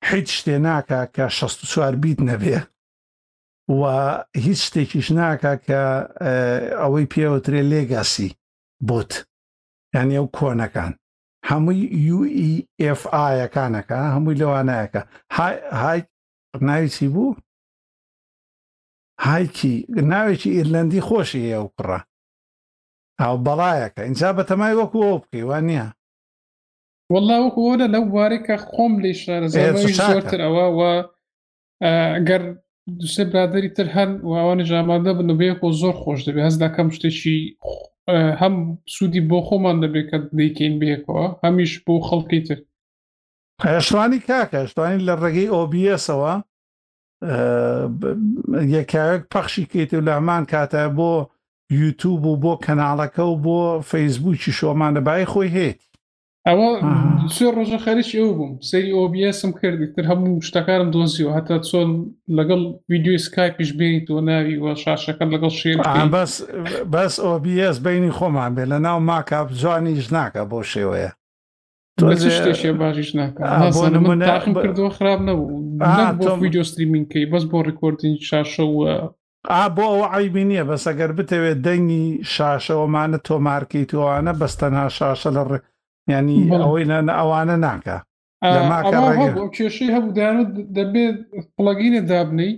حیت شتێ ناکە کە 64 بیت نەبێ و هیچ شتێکیش ناکە کە ئەوەی پێوترێ لێگاسی بوت یعنی ئەو کۆنەکان هەمووی UEFAەکانەکە هەمووی لەوانایەکە های ناویچی بوو هایکی ناوێکی ئیرلندی خۆشی هەیە و کوڕە ئەو بەڵایەکە ئینجا بەتەمای وەکو ئەو بکەی وان نییە والله وەکو ئەوە لەو بارێک کە خۆم لێ شارەزەوەی زۆرتر ئەوە و گەر دوسێ برادری تر هەن و ئەوانی ژامادە بن بێک و زۆر خۆش دەبێت هەز دەکەم شتێکی هەم سوودی بۆ خۆمان دەبێت کە دیکەین بێکەوە هەمیش بۆ خەڵکی تر شوانی کاکە شوانی لە ڕێگەی ئۆبیسەوە یەکاوێک پەخشی کەیت و لە هەمان کاتە بۆ یوتوب و بۆ کەناڵەکە و بۆ فەیسبووکی شۆمانە بای خۆی هێت ئەوە سێ ڕۆژە خەریکی ئەو بووم سەری ئۆبیسم کردی تر هەموو شتەکانم دۆزیەوە هەتا چۆن لەگەڵ ویددیوی سکایپیش بێنی تۆ ناوی وە شاشەکە لەگەڵ شێر بەس بەس ئۆبیس بینی خۆمان بێ لە ناو ماکاپ جوانیش ناکە بۆ شێوەیە کردو خراپ نەبوویدۆستریمینکەی بەس بۆ ڕکردین شاشەوە ئا بۆ ئەوە عیبی نییە بەس ئەگەر بتەوێت دەنگی شاشەوەمانە تۆمارکەی تۆوانە بەس تەنها شاشە لە ڕێ ینی ئەوەی نە ئەوانە ناکە کێشەی هەبوو دەیانوت دەبێت پڵگینە دابنی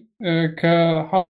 کە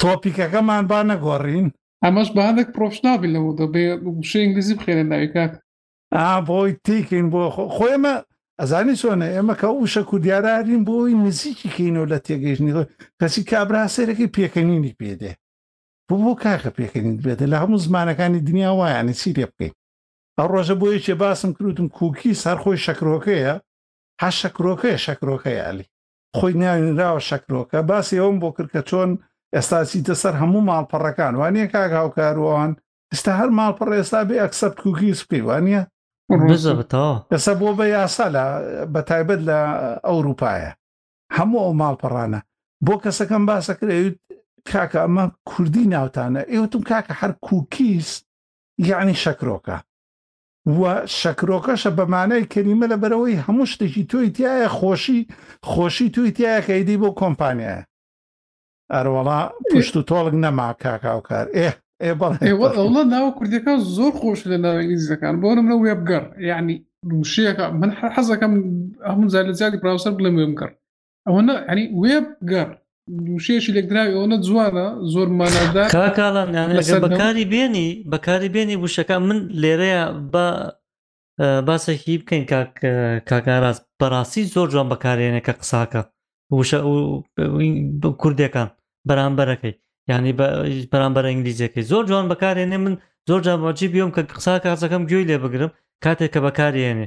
تۆپیکەکەمان با نەگۆڕین. ئەمەش با نەک پڕۆفشناڵ بین لە مۆدە بێ وشەی ئینگلیزی بخەینە ناوی کاکە. ئا بۆی تیکین بۆ خۆ خۆ ئێمە ئەزانی چۆنە ئێمە کە وشە کوردیارە هەرین بۆی نزیکی کەینەوە لە تێگەیشتنی خۆی کەچی کابرا سەیرەکەی پێکەنینی پێدێ بۆ بۆ کاکە پێکەنین بێتە لە هەموو زمانەکانی دنیا وایانی چی لێ بکەین ئەو ڕۆژە بۆ یەکێ باسم کروتم کوکیس هەر خۆی شەکرۆکەیە هە شەکرۆکەیە شەکرۆکەیە عەلی خۆی ناوینراوە شەکرۆکە باسی ئەوم بۆ کرد کە چۆن ئێستا چیتە سەر هەموو ماڵپەڕەکان وانە کاک هاوکاروان ئستا هەر ماڵپەڕ ئێستا بێ ئەکسەپت کوکیس بکەی وانە ئێستا بۆ بە یاسا لە بە تایبەت لە ئەوروپایە هەموو ئەو ماڵپەڕانە بۆ کەسەکەم باسە کرێت کاکە ئەمە کوردی ناوتانە ئێوتم کاکە هەر کوکیس یعنی شەکرۆکە و شەکرۆکەشە بە مانای کەریمە لەبەرئەوەی هەموو شتێکی تۆی تیایە خۆشی خۆشی تۆی تیایە کە ئیدی بۆ کۆمپانیایە ئەرەوەڵا پشت و تۆڵک نەما کاک هاوکار ئێ ئێ بەڵێ ئێوە بەڵێ. ئەوڵە ناوە کوردەکە زۆر خۆش لە ناوە ئینگلیزەکان بۆ نمرە وێبگەڕ یعنی وشەیەکە من حەزەکەم هەموو جار لە زیادی براوسەر بڵێم وێبگەڕ ئەوەنە ئەنی وێب گەڕ دووشێشی لەکراوی ئەوەنە جوانە زۆر مانادا کاکاڵان بەکاری بێنی بەکاری بێنی وشەکە من لێرەیە بە باسێکی بکەین کاکاراز بەڕاستی زۆر جوان بەکارێنە کە قساکە وشە کوردەکان بەرامبەرەکەی ینی بەرامبەر ئینگلیزیەکەی زۆر جوان بەکارێنێ من زۆر جاواجی بیۆم کە قسا کاسەکەم گوێی لێ بگرم کاتێک کە بەکارێنێ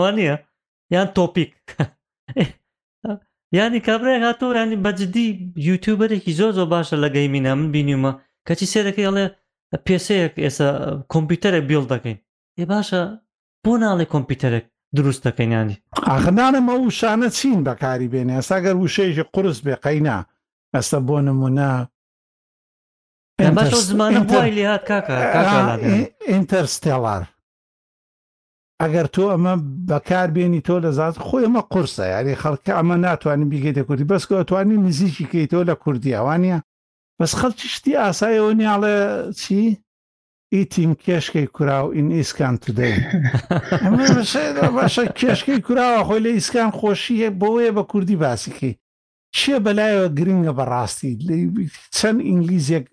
وانە یان تۆپیک ینی کابراێک هاتۆ ینی بەجددی یوتوبەرێکی زۆر زۆر باشە لە گەیمینە من بینیمە کەچی سێرەکەی ئەڵێ پێسەیەک ئێستا کۆمپیوتەرێک بیڵ دەکەین ێ باشە بۆ ناڵێ کۆمپیوتەرێک دروست دەکەینانی ئاخنانم ئەو وشانە چین بەکاری بێنێ ئێستا گەر وشەیەکی قرس بێ قەینا ئەستە بۆ نمونە زمانە بۆی لێهات کاکە ئینتەرستێڵار ئەگەر تۆ ئەمە بەکار بێنی تۆ لە زات خۆی ئەمە قورسە یاری خەڵکە ئەمە ناتوانین بیگەیتە کوردی بەس کە توانی نزیکی کەیتەوە لە کوردی ئەوانە بەس خەڵکی شتی ئاسایەوە نیاڵێ چی ئیتیم کێشکەی کوراو ئین ئیسکان تودەی ئەمە بەشە باشە کێشکەی کراوە خۆی لە ئیسکان خۆشیە بۆیە بە کوردی باسیکەی چیە بەلایەوە گرنگە بەڕاستی چەند ئینگلیزیەک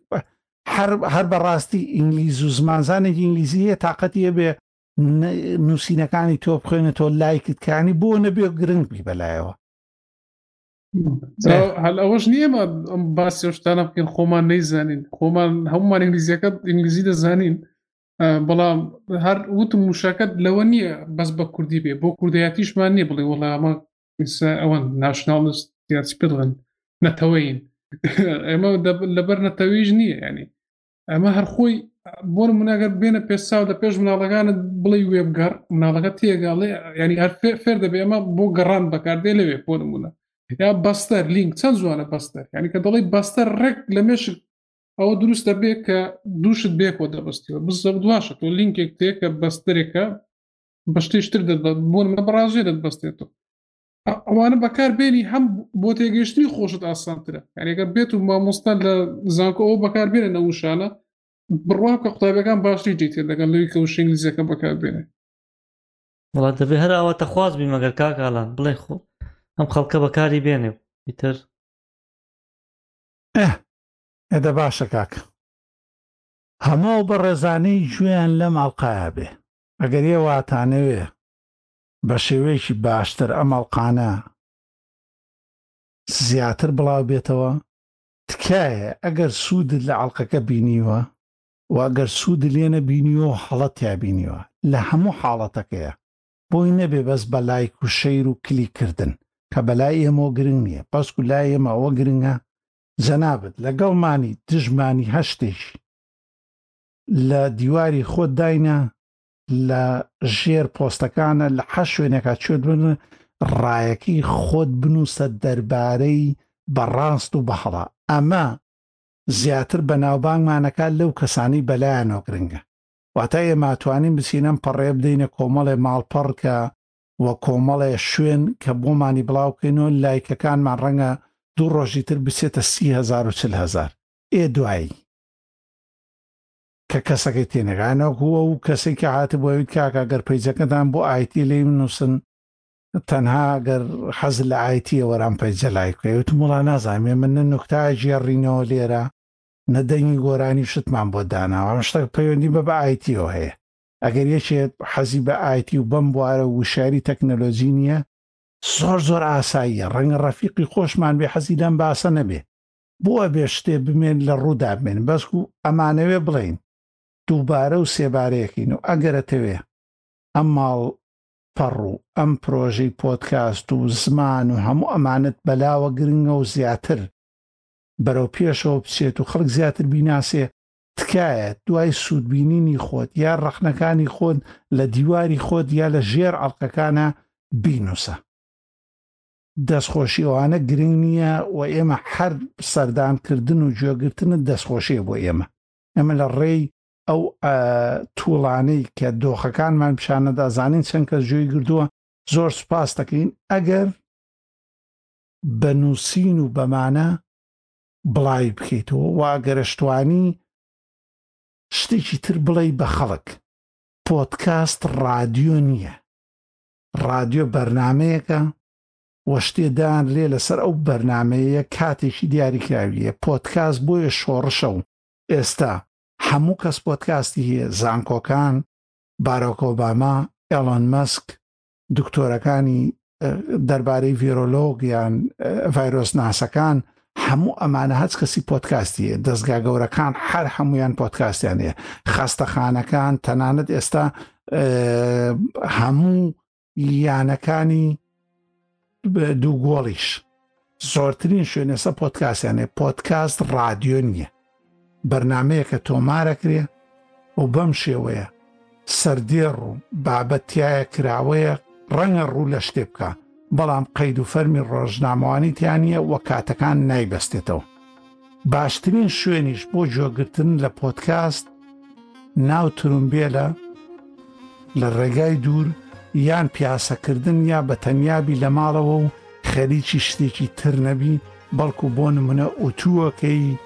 هەر بەڕاستی ئینگلیز و زمانزانێکی ئینگلیزی هەیە تااقەتی هەبێ نووسینەکانی تۆ بخوێنە تۆ لایکت کانی بۆ نەبێ گرنگ بی بەلایەوە هەل ئەوەش نیەمە ئەم باسی شتانە بکەین خۆمان نەیزانین خۆمان هەمومان ئینگلیزیەکە ئینگلیزی دەزانین بەڵام هەر وتم وشەکەت لەوە نییە بەس بە کوردی بێ بۆ کوردایەتیشمان نییە بڵێ وڵامە ئەوەن ناشناڵست سیاسی پێڵێن نەتەوەین ئێمە لەبەر نەتەویش نییە ینی ئەمە هەرخۆی بۆ مناگەر بێنە پێسا لە پێش مناڵەکانت بڵی وێبگەڕ مناڵەکە تێگەڵێ ینی هەر فێر دەبێ ئەمە بۆ گەڕان بەکاردێ لەوێ بۆ نمونە یا بەستەر لینک چەند زوانە بەستەر ینی کە دەڵی بەستەر ڕێک لە مێشک ئەوە دروست دەبێت کە دووشت بێکۆ دەبستیەوە بزە دواشە تۆ لینکێک تێکە بەستەرێکە بە شتیش تر دەبەن بۆن منە بەڕازێ دەبەستێتەوە ئەوانە بەکار بێنی هەم بۆ تێگەشتنی خۆشت ئاسانترە یانەکە بێت و مامۆستا لە زانکۆ ئەو بەکار بێنە نەوشانە بڕوا کە قوتابەکان باشتری جێ تێ دەگەن لەوی کە وشە ئینگلیزیەکە بەکار بێنێ وڵا دەبێ هەر ئاوا تەخواز بی مەگەر کاکالان بڵێ خۆ ئەم خەڵکە بەکاری بێنێ و ئیتر ئێدە باشە کاکە هەموو بە ڕێزانەی گوێیان لەم ئەڵقایا بێ ئەگەر ئێوە ئەتانەوێ بە شێوەیەکی باشتر ئەم ئەڵقانە زیاتر بڵاو بێتەوە، تکایە ئەگەر سوودت لە ئەڵقەکە بینیوە و ئەگەر سوودت لێ نەبینیوە و هەڵەت تیا بینیوە لە هەموو حاڵەتەکەیا بۆی نەبێ بەس بە لایک و شەیر و کلیک کردن کە بە لای ئێمەوە گرنگ نییە بەسکو لای ئێمە ئەوە گرنگە جەنابت لەگەڵمانی دژمانی هەشتێکی لە دیواری خۆت داینە لە ژێر پۆستەکانە لە حە شوێنێکا چێت بن ڕایەکەی خۆت بنووسە دەربارەی بەڕاست و بەهڵە ئەمە زیاتر بە ناوبانگمانەکە لەو کەسانی بەلایەنەوە گرنگە واتە ئێماتوانین بچینەم پەڕێ بدەینە کۆمەڵێ ماڵپەڕ کە و کۆمەڵێ شوێن کە بۆمانی بڵاوکەینەوە لایکەکانمان ڕەنگە دوو ڕۆژی تر بچێتە سیهزار و چلهزار ئێ دوایی کە کەسەکەی تێنەگا نەوەکو ئەو کەسەی کە هاتبووە ویت کاکە گەر پەیجەکەتان بۆ IT لێی بنووسن تەنها گەر حەز لە IT یە وەرام پەیجە لایک بکەی وتم وەڵا نازانم ئێمە نە نوکتە ئەگێڕینەوە لێرە نە دەنگی گۆرانی و شتمان بۆ داناوە ئەم شتە پەیوەندی بە بە IT یەوە هەیە ئەگەر یەکێ حەزی بە IT و بەم بوارە و وشیاری تەکنەلۆجی نییە زۆر زۆر ئاساییە ڕەنگە ڕەفیقی خۆشمان بێ حەزی لەم باسە نەبێ بۆ ئەبێ شتێ بمێن لە ڕوودا بمێنن بەسگو ئەمانەوێ بڵێین دووبارە و سێبارەیەکەین و ئەگەرەتەوێ ئەم ماڵ پەڕ و ئەم پرۆژەی پۆدکاست و زمان و هەموو ئەمانەت بەلاوە گرنگە و زیاتر بەرەو پێشەوە بچێت و خەڵک زیاتر بیناسێ تکایە دوای سوودبینینی خۆت یا ڕەخنەکانی خۆت لە دیواری خۆت یا لە ژێر ئەڵقەکانە بینووسە. دەستخۆشی ئەوانە گرنگ نییە و ئێمە هەر سەردان کردن و گوێگرتنت دەستخۆشیە بۆ ئێمە ئێمە لە ڕێی ئەو تووڵانەی کە دۆخەکانمان پیشانەدا زانین چەند کەس جوێی گردووە زۆر سوپاس دەکەین ئەگەر بە نووسین و بەمانە بڵاوی بکەیتەوە وا گەرشتوانی شتێکی تر بڵێ بە خەڵک پۆتکاست ڕادیۆ نییە ڕادیۆ بەرنامەیەکە و شتێ دانرێ لەسەر ئەو بەرنامەیە کاتێکی دیاری کراوی هەیە پۆدکاست بۆیە شۆڕشە و ئێستا هەموو کەس پۆدکاستی هەیە زانکۆکان باراک ئۆباما ئێڵۆن مەسک دکتۆرەکانی دەربارەی ڤێرۆلۆگ یان ڤایرۆس ناسەکان هەموو ئەمانە هەچ کەسی پۆتکاستی هەیە دەستگا گەورەکان هەر هەمویان پۆتکاستیان هەیە خاستەخانەکان تەنانەت ئێستا هەموو یانەکانی دوو گۆڵیش زۆرترین شوێنێسە پۆتکاسیانێ پۆتکاست رادیۆ نییە بەرنامەیەکە تۆمارەکرێ و بەم شێوەیە سەردێڕ و بابەت تیایا کراوەیە ڕەنگە ڕوو لە شتێ بکا بەڵام قەید و فەرمی ڕۆژنامەوانی تیا نییە و کاتەکان نایبەستێتەوە باشترین شوێنیش بۆ جۆگرتن لە پۆتکاست ناو ترومبێلە لە ڕێگای دوور یان پیاسەکردن یا بە تەنیابی لە ماڵەوە و خەریکی شتێکی تر نەبی بەڵکو بۆ نمونە ئوتووەکەی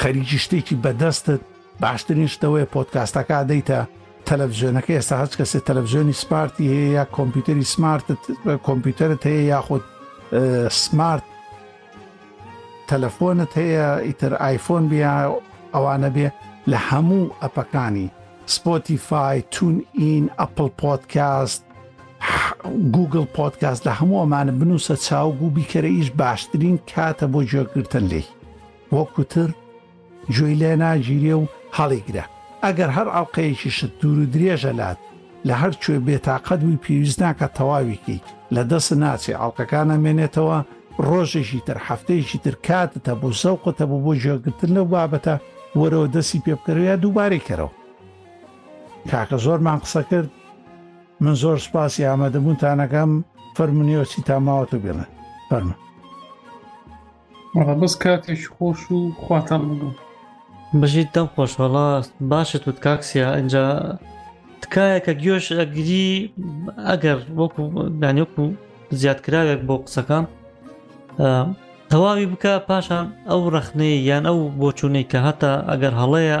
خەریکی شتێکی بەدەستت باشترین شتەوەی پۆتکاستەکە دەیتە تەلەڤزیۆنەکە ئێستا هەچ کەسێ تەلەڤزیۆنی سپارتی هەیە یا کۆمپیوتەری سمارت کۆمپیوتەرت هەیە یاخود سمارت تەلەفۆنت هەیە ئیتر ئایفۆن بیا ئەوانە بێ لە هەموو ئەپەکانی سپۆتیفای تون ئین ئەپل پۆتکاست گوگل پۆتکاس لە هەموو ئەمانە بنووسە چاوگو بیکەرە ئیش باشترین کاتە بۆ گوێگرتن لێی وەکوتر گوێی لێ ناگیرێ و هەڵیگرە ئەگەر هەر ئەڵلقەیەکیشت دوور و درێژە لات لە هەر کوێ بێتاقەت بووی پێویست ناکە تەواویکی لە دەست ناچێ ئەڵلقەکان ئەمێنێتەوە ڕۆژێکی تر هەفتەیەکی تر کاتتە بۆ زەوقتە بوو بۆ گوێگرتن لەو بابەتە وەرەوە دەستی پێ بکەرەوە یا دووبارەی کەرەوە کاکە زۆرمان قسە کرد من زۆر سپاسی ئامادەبوونتانەکەم فەرمونیەوە چیتا ماوەتە بێڵێن فەرمە بەس کاتێک خۆش و خواتان بگم بژیت دەم خۆش هەڵا باشت وت کاکسیا ئەجا تکایە کە گوێش ئەگری ئەگەر وەکو دانیۆکو زیادکراوێک بۆ قسەکان تەواوی بکە پاشان ئەو ڕەخنەی یان ئەو بۆچوونەی کە هەتا ئەگەر هەڵەیە